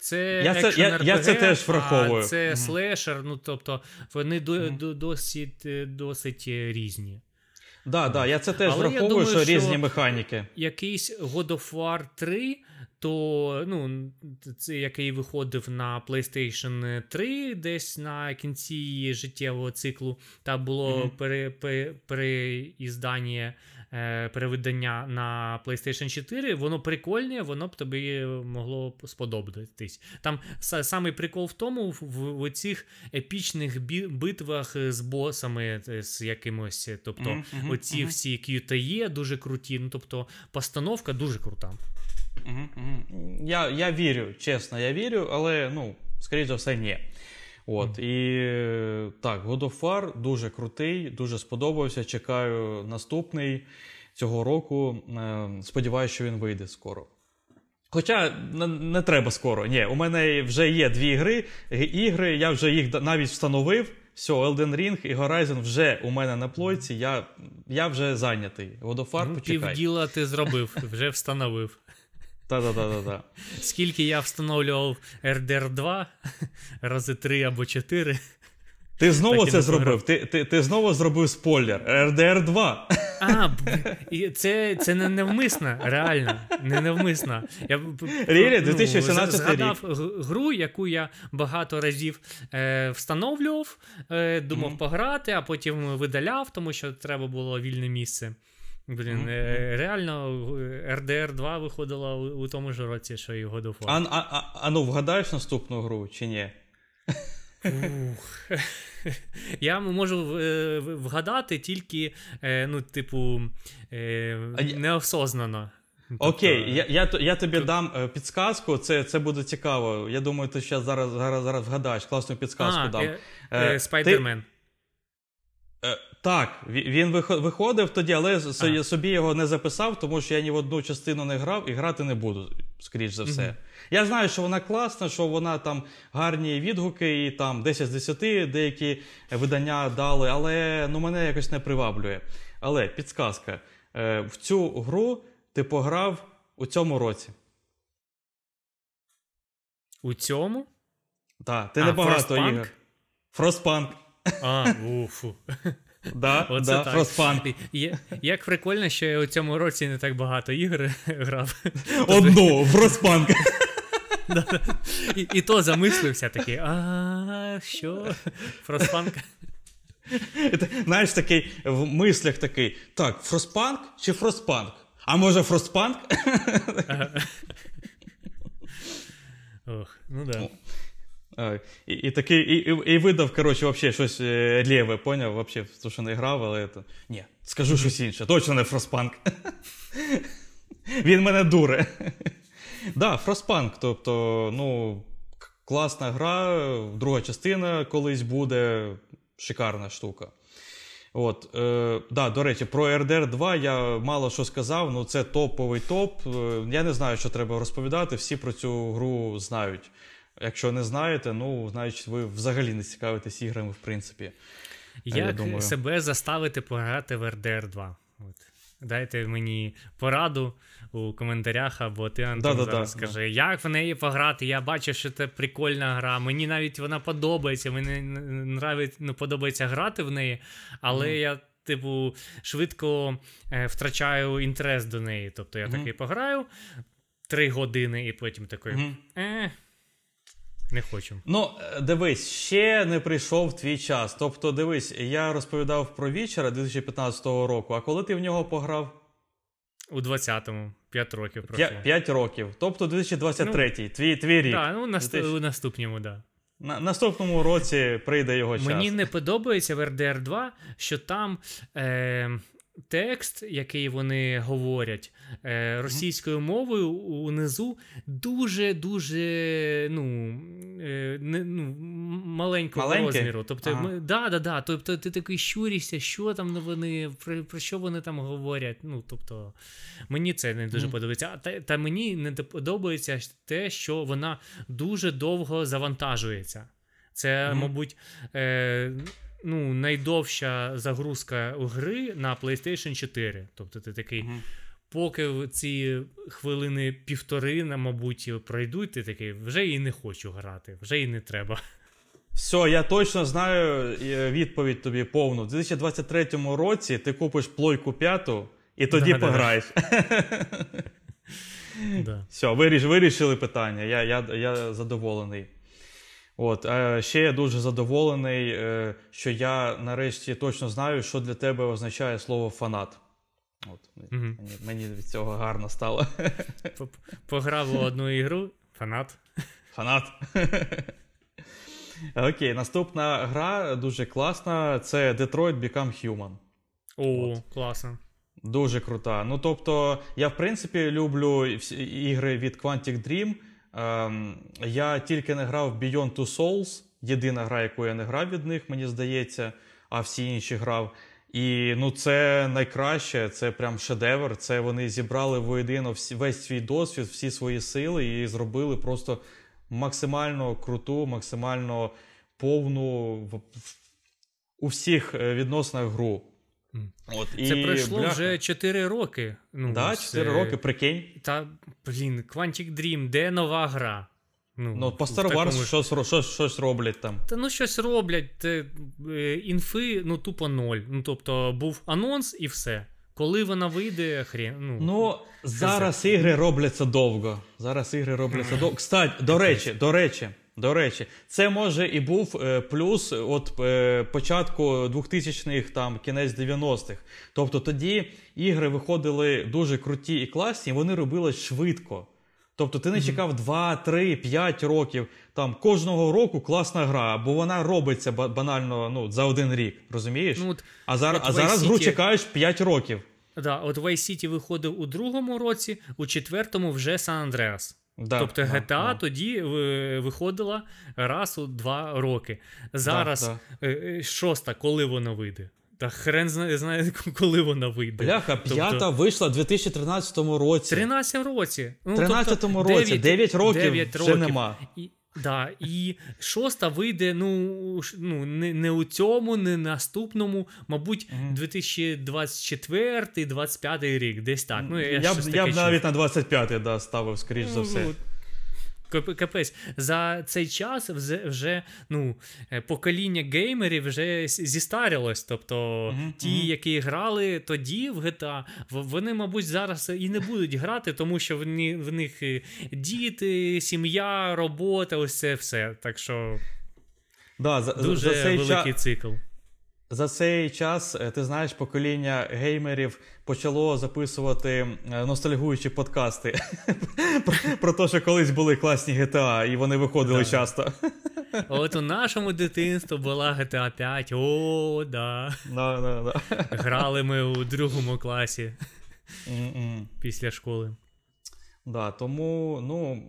Е, це я це, я, я це теж враховую. А це слешер, ну тобто вони mm досить досить різні. Да, да, я це теж Але враховую, думаю, що різні механіки. Якийсь God of War 3 то ну, це який виходив на PlayStation 3 десь на кінці життєвого циклу, та було mm-hmm. пере, пере, переіздання, е, перевидання на PlayStation 4, воно прикольне, воно б тобі могло сподобатись. Там самий прикол в тому, в, в цих епічних битвах з босами, е, з якимось, тобто mm-hmm. оці mm-hmm. всі QTE дуже круті, ну тобто постановка дуже крута. Угу. Я я вірю, чесно, я вірю, але ну, скоріш за все, ні. От, І так, God of War дуже крутий, дуже сподобався. Чекаю наступний цього року. Е, сподіваюся, що він вийде скоро. Хоча не, треба скоро. Ні, у мене вже є дві гри, ігри, я вже їх навіть встановив. Все, Elden Ring і Horizon вже у мене на плойці, я я вже зайнятий. War, ну, почекай. Півділа ти зробив, вже встановив. Та-та-та-та. Скільки я встановлював RDR 2 рази 3 або 4. Ти знову це зробив. Ти ти, ти знову зробив спойлер. RDR 2. А, це це не невмисно, реально. Не невмисно. Я really? 2018 ну, згадав рік. гру, яку я багато разів е, встановлював, е, думав mm-hmm. пограти, а потім видаляв, тому що треба було вільне місце. Блін, mm-hmm. реально RDR 2 виходила у, у тому ж році, що і God of War. А, а, а ну вгадаєш наступну гру чи ні? Я можу е, вгадати тільки, е, ну, типу, неосознано. Тобто... Окей, я я, я тобі дам підсказку, це це буде цікаво. Я думаю, ти зараз зараз, зараз вгадаєш, класну підсказку а, дам. Спайдермен. Е, так, він виходив тоді, але а. собі його не записав, тому що я ні в одну частину не грав і грати не буду, скоріш за все. Угу. Я знаю, що вона класна, що вона там гарні відгуки, і там 10 з 10 деякі видання дали, але ну, мене якось не приваблює. Але підсказка: е, в цю гру ти пограв у цьому році. У цьому? Так, ти а, небагато ігор. Фростпанк. А, уфу. Да, Оце да, Фростпанк. Як прикольно, що я у цьому році не так багато ігр грав. Одну, Фростпанк. І і то замислився такий, а що? Фростпанк? Знаєш, такий в мислях такий: так, Фростпанк чи Фростпанк? А може Фростпанк? Ох, ну да. І і такий, і, і, видав, коротше, вообще щось е, лєве, поняв? Вообще, то, що не грав, але це. Ні, скажу щось інше. Точно не Фростпанк. Він мене дуре. Да, Фростпанк, тобто, ну, класна гра, друга частина колись буде, шикарна штука. От, е, да, До речі, про RDR 2 я мало що сказав, ну це топовий топ. Е, я не знаю, що треба розповідати. Всі про цю гру знають. Якщо не знаєте, ну значить ви взагалі не цікавитесь іграми, в принципі. Як я думаю. себе заставити пограти в RDR 2? От. Дайте мені пораду у коментарях, або ти Антон да, зараз да, скажи, да. як в неї пограти. Я бачу, що це прикольна гра. Мені навіть вона подобається. Мені нравить, ну, подобається грати в неї, але mm. я. Типу, швидко е, втрачаю інтерес до неї. Тобто я mm такий пограю три години, і потім такий. mm е, не хочу. Ну, е, дивись, ще не прийшов твій час. Тобто, дивись, я розповідав про вічера 2015 року. А коли ти в нього пограв? У 20-му. 5 років пройшло. 5, 5 років. Тобто 2023 ну, твій твій рік. Так, ну наст... 2000... у наступному, так. Да. На наступному році прийде його час. Мені не подобається в RDR 2, що там. Е текст, який вони говорять е, російською мовою унизу, дуже-дуже ну, е, не, ну, маленького Маленькі? розміру. Тобто, ага. ми, да, да, да, тобто ти такий щуришся, що там вони, про, про що вони там говорять. Ну, тобто, Мені це не дуже mm. подобається. А та, та мені не подобається те, що вона дуже довго завантажується. Це, mm. мабуть, е, ну, найдовша загрузка гри на PlayStation 4. Тобто ти такий. uh Поки ці хвилини півтори, мабуть, пройдуть, ти такий, вже і не хочу грати, вже і не треба. Все, я точно знаю відповідь тобі повну. У 2023 році ти купиш плойку п'яту і тоді да, пограєш. Да. Все, виріш, вирішили питання. Я, я, Я задоволений. От, е, Ще я дуже задоволений, е, що я нарешті точно знаю, що для тебе означає слово фанат. От, угу. Мені мені від цього гарно стало. Пограв у одну ігру. Фанат. Фанат. Окей, наступна гра дуже класна. Це Detroit Become Human. О, От. класно. Дуже крута. Ну, тобто, я, в принципі, люблю ігри від Quantic Dream. Ем, Я тільки не грав Beyond Two Souls, єдина гра, яку я не грав від них, мені здається, а всі інші грав. І ну, це найкраще, це прям шедевр. Це вони зібрали воєдино весь свій досвід, всі свої сили і зробили просто максимально круту, максимально повну в, у всіх е, відносинах гру. От, Це і, пройшло бляха. вже 4 роки. Ну, да, 4 це... роки, прикинь. Та, блін, Quantic Dream, де нова гра? Ну, ну по Star Wars такому... щось, щось щось, роблять там. Та ну щось роблять. Те, е, інфи, ну, тупо ноль. Ну, тобто, був анонс і все. Коли вона вийде, хрен. Ну, ну зараз ігри робляться довго. Зараз ігри робляться довго. Кстати, до речі, до речі. До речі, це може і був е, плюс от е, початку 2000-х, там кінець 90-х. Тобто тоді ігри виходили дуже круті і класні, вони робились швидко. Тобто ти не чекав 2, 3, 5 років. Там кожного року класна гра, бо вона робиться банально ну, за один рік, розумієш? Ну, от, А зараз от а зараз гру чекаєш 5 років. Да, От Vice City виходив у другому році, у четвертому вже San Andreas. Да, Тобто GTA да, тоді виходила раз у два роки. Зараз да, е, е, шоста, коли вона вийде? Та хрен знає, знає, коли вона вийде. Бляха, тобто п'ята тобто... вийшла в 2013 році. 13 році. Ну, 13 тобто, році, 9, 9 років 9 вже нема. І, да, І шоста вийде ну, ну, не не у цьому, не наступному, мабуть, угу. 2024-2025 рік, десь так. Ну, Я я, б, я б навіть на 25-й да, ставив, скоріш ну, за все. Капець, за цей час вже вже ну, е, покоління геймерів вже зістарилось. Тобто uh-huh, ті, які грали тоді в GTA, вони, мабуть, зараз і не будуть грати, тому що в, в них діти, сім'я, робота, ось це все. Так що да, за, дуже за цей великий час... цикл. За цей час е, ти знаєш, покоління геймерів почало записувати е, ностальгуючі подкасти про те, що колись були класні GTA, і вони виходили часто. От у нашому дитинстві була GTA 5. О, да. Грали ми у другому класі після школи. Да, Тому, ну.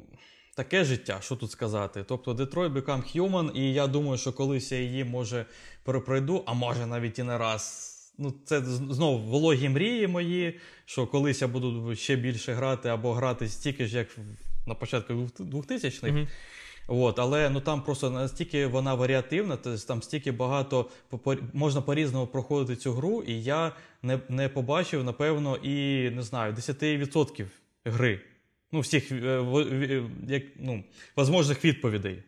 Таке життя, що тут сказати. Тобто Detroit Become Human, і я думаю, що колись я її може перепройду, а може навіть і не раз. Ну, Це знову вологі мрії мої, що колись я буду ще більше грати або грати стільки ж, як на початку 2000-х. Mm-hmm. От, Але ну там просто настільки вона варіативна, там стільки багато можна по-різному проходити цю гру, і я не не побачив, напевно, і не знаю, 10% гри. Ну, всіх е, як, ну, возможних відповідей.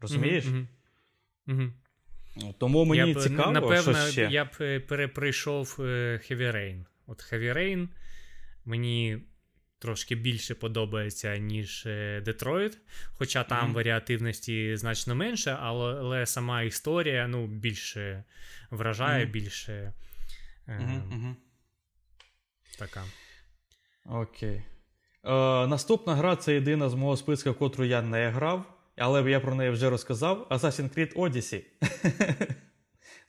Розумієш? Mm-hmm. Mm-hmm. Тому мені я б, цікаво, напевно, що ще. я б е, перепройшов е, Heavy Rain. От Heavy Rain мені трошки більше подобається, ніж Детройт. Хоча там mm-hmm. варіативності значно менше, але, але сама історія ну, більше вражає, mm-hmm. більше е, така. Окей. Е, Наступна гра це єдина з мого списка, котру я не грав але я про неї вже розказав. Assassin's Creed Odyssey.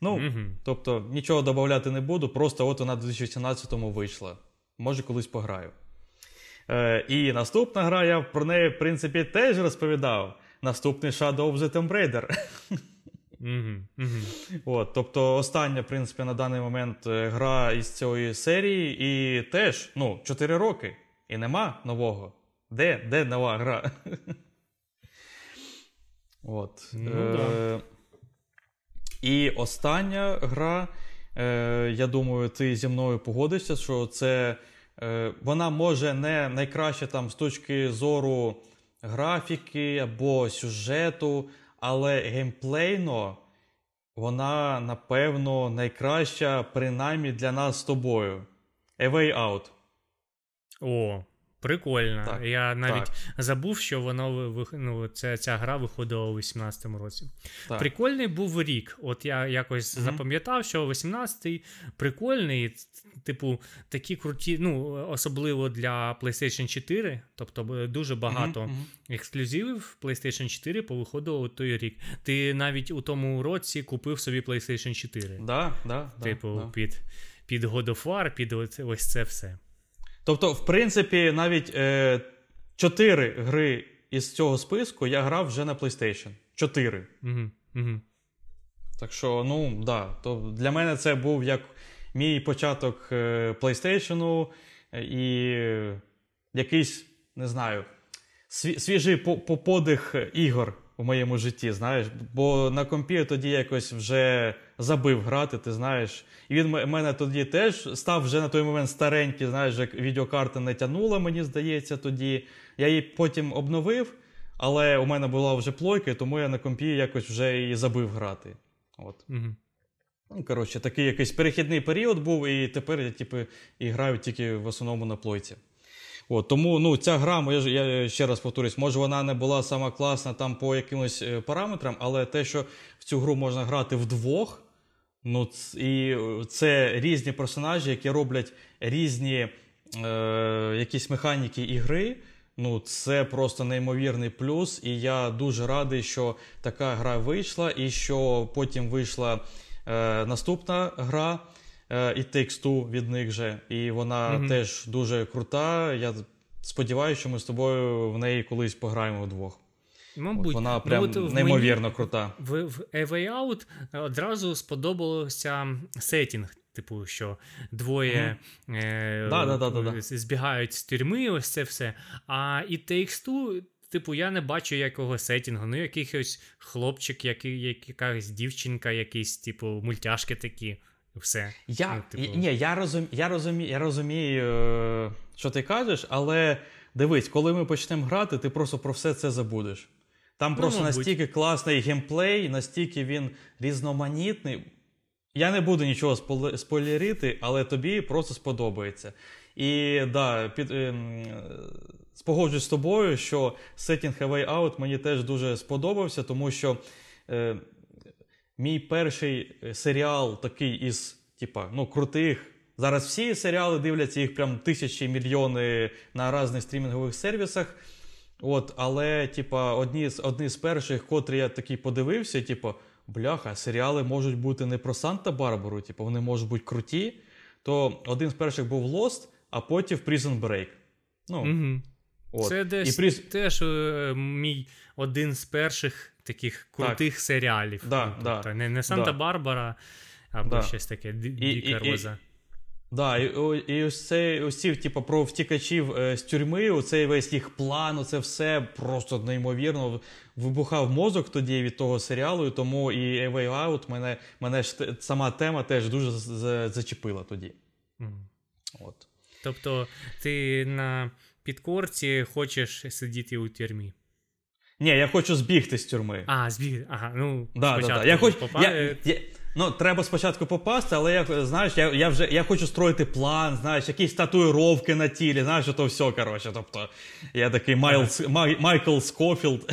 Ну, mm-hmm. тобто, нічого додати не буду, просто от вона в 2017-му вийшла. Може, колись пограю. Е, І наступна гра, я про неї, в принципі, теж розповідав. Наступний Shadow of the Tomb Raider. Mm-hmm. Mm-hmm. От, Тобто, остання, в принципі, на даний момент е, гра із цієї серії, і теж ну, 4 роки. І нема нового. Де Де нова гра? От. Ну, е- да. І остання гра, е- я думаю, ти зі мною погодишся, що це е- вона може не найкраще там з точки зору графіки або сюжету, але геймплейно вона, напевно, найкраща, принаймні для нас з тобою. A Way Out. О, Прикольно. Так, Я навіть так. забув, що воно ну, ця, ця гра виходила у 18-му році. Так. Прикольний був рік. От я якось mm-hmm. запам'ятав, що 18-й прикольний, типу, такі круті, ну, особливо для PlayStation 4. Тобто дуже багато mm-hmm. ексклюзивів PlayStation 4 повиходило у той рік. Ти навіть у тому році купив собі PlayStation 4. Да, да, Типу, да, під під God of War, під ось це все. Тобто, в принципі, навіть е, 4 гри із цього списку я грав вже на PlayStation. 4. Угу, угу. Так що, ну, да. То для мене це був як мій початок е, PlayStation і якийсь, не знаю, свіжий подих ігор у моєму житті, знаєш. Бо на компі тоді якось вже забив грати, ти знаєш. І він мене тоді теж став вже на той момент старенький, знаєш, як відеокарта не тянула, мені здається, тоді. Я її потім обновив, але у мене була вже плойка, тому я на компі якось вже і забив грати. От. Угу. Ну, коротше, такий якийсь перехідний період був, і тепер я типу, і граю тільки в основному на плойці. От, Тому ну, ця гра, я я ще раз повторюсь, може вона не була сама класна там по якимось е, параметрам, але те, що в цю гру можна грати вдвох, ну, і це різні персонажі, які роблять різні е, якісь механіки ігри. Ну, це просто неймовірний плюс. І я дуже радий, що така гра вийшла, і що потім вийшла е, наступна гра. Е, і Two від них же. І вона mm-hmm. теж дуже крута. Я сподіваюся, що ми з тобою в неї колись пограємо вдвох. Мабуть, От вона ну, прям ну, неймовірно мені, крута. В, в A Way Out одразу сподобався сетінг. Типу, що двоє е, да, да, да, збігають з тюрми, ось це все. А і Takes Two, типу, я не бачу якого сетінгу. Ну, якийсь хлопчик, який, якась дівчинка, якісь, типу, мультяшки такі все. Я ну, типу... ні, я розум, я розумію, я розумію, е, що ти кажеш, але дивись, коли ми почнемо грати, ти просто про все це забудеш. Там ну, просто мабуть. настільки класний геймплей, настільки він різноманітний. Я не буду нічого спойлерити, але тобі просто сподобається. І да, під, е, спогоджуюсь з тобою, що Setting A Way Out мені теж дуже сподобався, тому що. Е, Мій перший е, серіал такий із, типа, ну, крутих. Зараз всі серіали дивляться, їх прям тисячі мільйони на різних стрімінгових сервісах. От, Але, типа, одні з одні з перших, котрі я такий подивився, типу, бляха, серіали можуть бути не про Санта-Барбару, типу, вони можуть бути круті. То один з перших був Lost, а потім Prison Break. Ну, угу. от. Це десь І приз... теж е, мій один з перших таких крутих так. серіалів. Да, ну, тобто, Не не Санта-Барбара, або да. щось таке Діка Роза. Да, і і ось це ці, типу, про втікачів е, з тюрми, оцей весь їх план, оце все просто неймовірно вибухав мозок тоді від того серіалу, і тому і A Way Out мене мене ж сама тема теж дуже зачепила тоді. Mm. От. Тобто ти на підкорці хочеш сидіти у тюрмі. Ні, я хочу збігти з тюрми. А, збігти. Ага, ну да, спочатку да, да. Я хочу, попа... я, я, Ну, треба спочатку попасти, але я знаєш, я я вже я хочу строїти план, знаєш, якісь татуїровки на тілі, знаєш, то все, коротше. Тобто, я такий Майлз, Май, Майкл Скофілд.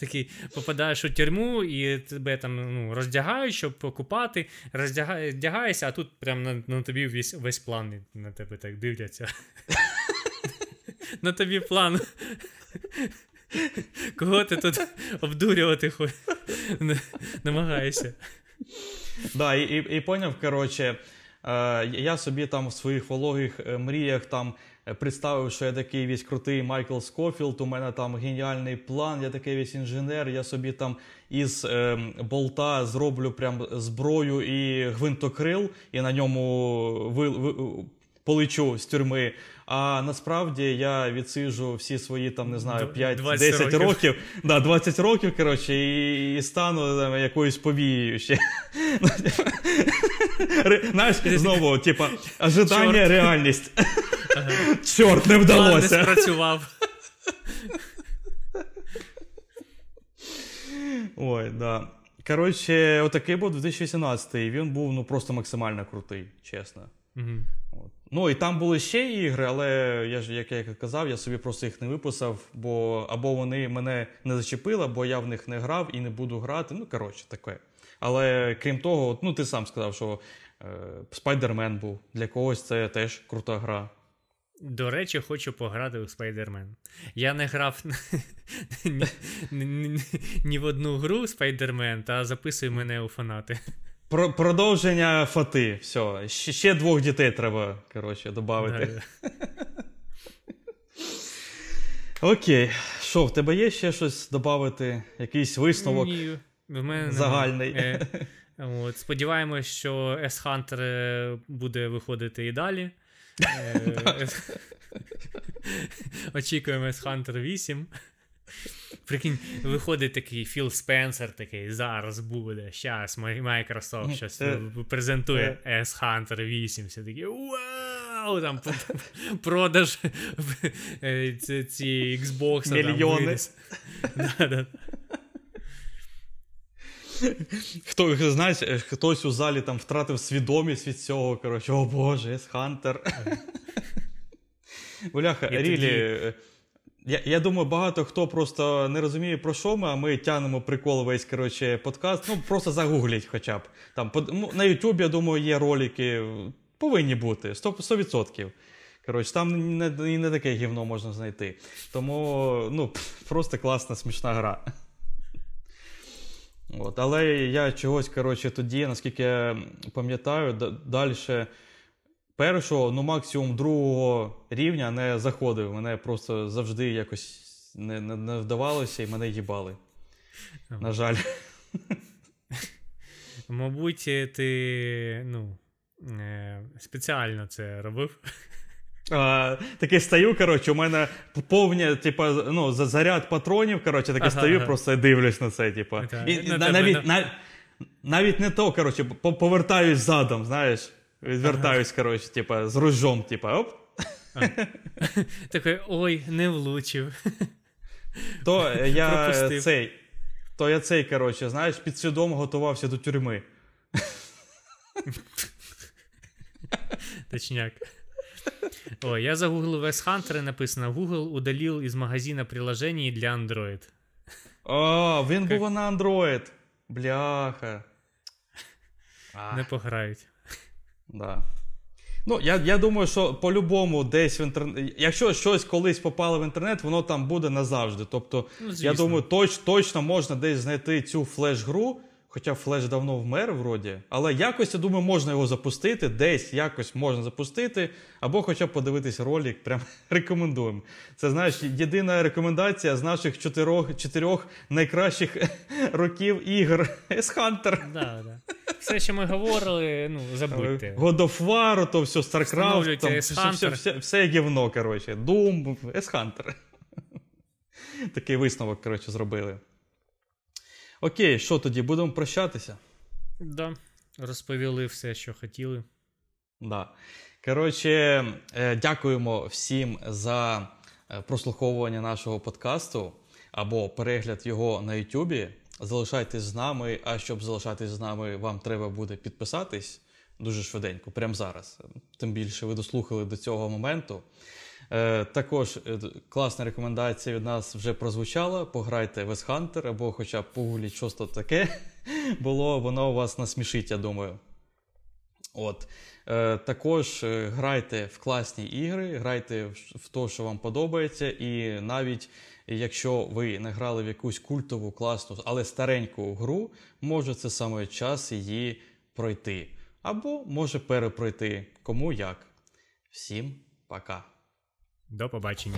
Такий попадаєш у тюрму і тебе там ну, роздягають, щоб покупати, роздягаєшся, а тут прям на на тобі весь весь план на тебе так дивляться. На тобі план. Кого ти тут обдурювати намагаєшся? Да, і і, і поняв, коротше, е, я собі там в своїх вологих е, мріях там е, представив, що я такий весь крутий Майкл Скофілд, у мене там геніальний план, я такий весь інженер, я собі там із е, болта зроблю прям зброю і гвинтокрил, і на ньому ви, ви, полечу з тюрми. А насправді я відсиджу всі свої там, не знаю, 5-10 років. років. Да, 20 років, коротше, і, і стану там, якоюсь повією ще. Знаєш, знову, типа, ожидання, реальність. Чорт, не вдалося. не спрацював. Ой, да. Коротше, отакий був 2018 і він був ну просто максимально крутий, чесно. Угу. Ну і там були ще ігри, але я ж, як я казав, я собі просто їх не виписав, бо або вони мене не зачепили, або я в них не грав і не буду грати. Ну, коротше, таке. Але крім того, ну ти сам сказав, що Спайдермен був. Для когось це теж крута гра. До речі, хочу пограти у Спайдермен. Я не грав ні в одну гру Спайдермен, та записуй мене у фанати. Про Продовження фати. Все. Ще двох дітей треба, коротше, додати. Окей. Що, в тебе є ще щось додати? Якийсь висновок Ні, в мене загальний? Е, от, Сподіваємось, що S-Hunter е, буде виходити і далі. Е, очікуємо S-Hunter 8. Прикинь, виходить такий Філ Спенсер, такий зараз буде. Щас Microsoft щось презентує. S-Hunter 8. Все такі вау! Там продаж е, ці Xbox. Мільйони. Хто, знаєш, хтось у залі там втратив свідомість від цього. Коротше, о Боже, Хантер. Бляха, Рілі. Я я думаю, багато хто просто не розуміє, про що ми, а ми тянемо прикол весь коротше, подкаст. Ну, просто загугліть хоча б. Там, На YouTube, я думаю, є ролики. Повинні бути 100%. 100%. Коротше, там не не, не таке гівно можна знайти. Тому ну, просто класна, смішна гра. От. Але я чогось коротше, тоді, наскільки я пам'ятаю, далі першого, ну максимум другого рівня не заходив. Мене просто завжди якось не не, не вдавалося і мене їбали. На жаль. Мабуть, ти ну, е, спеціально це робив. А, Таке стою, коротше, у мене повні, типу, ну, заряд патронів. коротше, таке ага, стою, ага. просто дивлюсь на це. Типу. І, на навіть, на... навіть не то, коротше, повертаюсь задом, знаєш. Відвертаюсь, ага. коротше, типа, з ружом, типа, оп. Такий, ой, не влучив. То я цей, то я цей, коротше, знаєш, підсвідомо готувався до тюрми. Точняк. О, я загуглив West Hunter і написано: Google удалил из магазина приложений для Android. О, він був на Android. Бляха. Не пограють. Да. Ну, я я думаю, що по-любому десь в інтернет. Якщо щось колись попало в інтернет, воно там буде назавжди. Тобто, ну, я думаю, точ, точно можна десь знайти цю флеш-гру. Хоча флеш давно вмер, вроді, але якось, я думаю, можна його запустити, десь якось можна запустити, або хоча б подивитись ролик, прям рекомендуємо. Це знаєш, єдина рекомендація з наших чотирьох чотирьох найкращих років ігр S-Hunter. Да, да. Все, що ми говорили, ну, забудьте. God of War, то все, StarCraft, там, все, все, все, все гівно, коротше. Doom, S-Hunter. Такий висновок, коротше, зробили. Окей, що тоді, будемо прощатися? Да, розповіли все, що хотіли. Да. Коротше, е, дякуємо всім за е, прослуховування нашого подкасту або перегляд його на Ютубі. Залишайтесь з нами. А щоб залишатись з нами, вам треба буде підписатись дуже швиденько, прямо зараз. Тим більше ви дослухали до цього моменту. Е, також е, класна рекомендація від нас вже прозвучала. Пограйте West Hunter або хоча б погуліть, що то таке було, воно вас насмішить, я думаю. От. Е, також грайте в класні ігри, грайте в те, що вам подобається, і навіть якщо ви не грали в якусь культову, класну, але стареньку гру, може це саме час її пройти. Або може перепройти. Кому як. Всім пока! До побачення.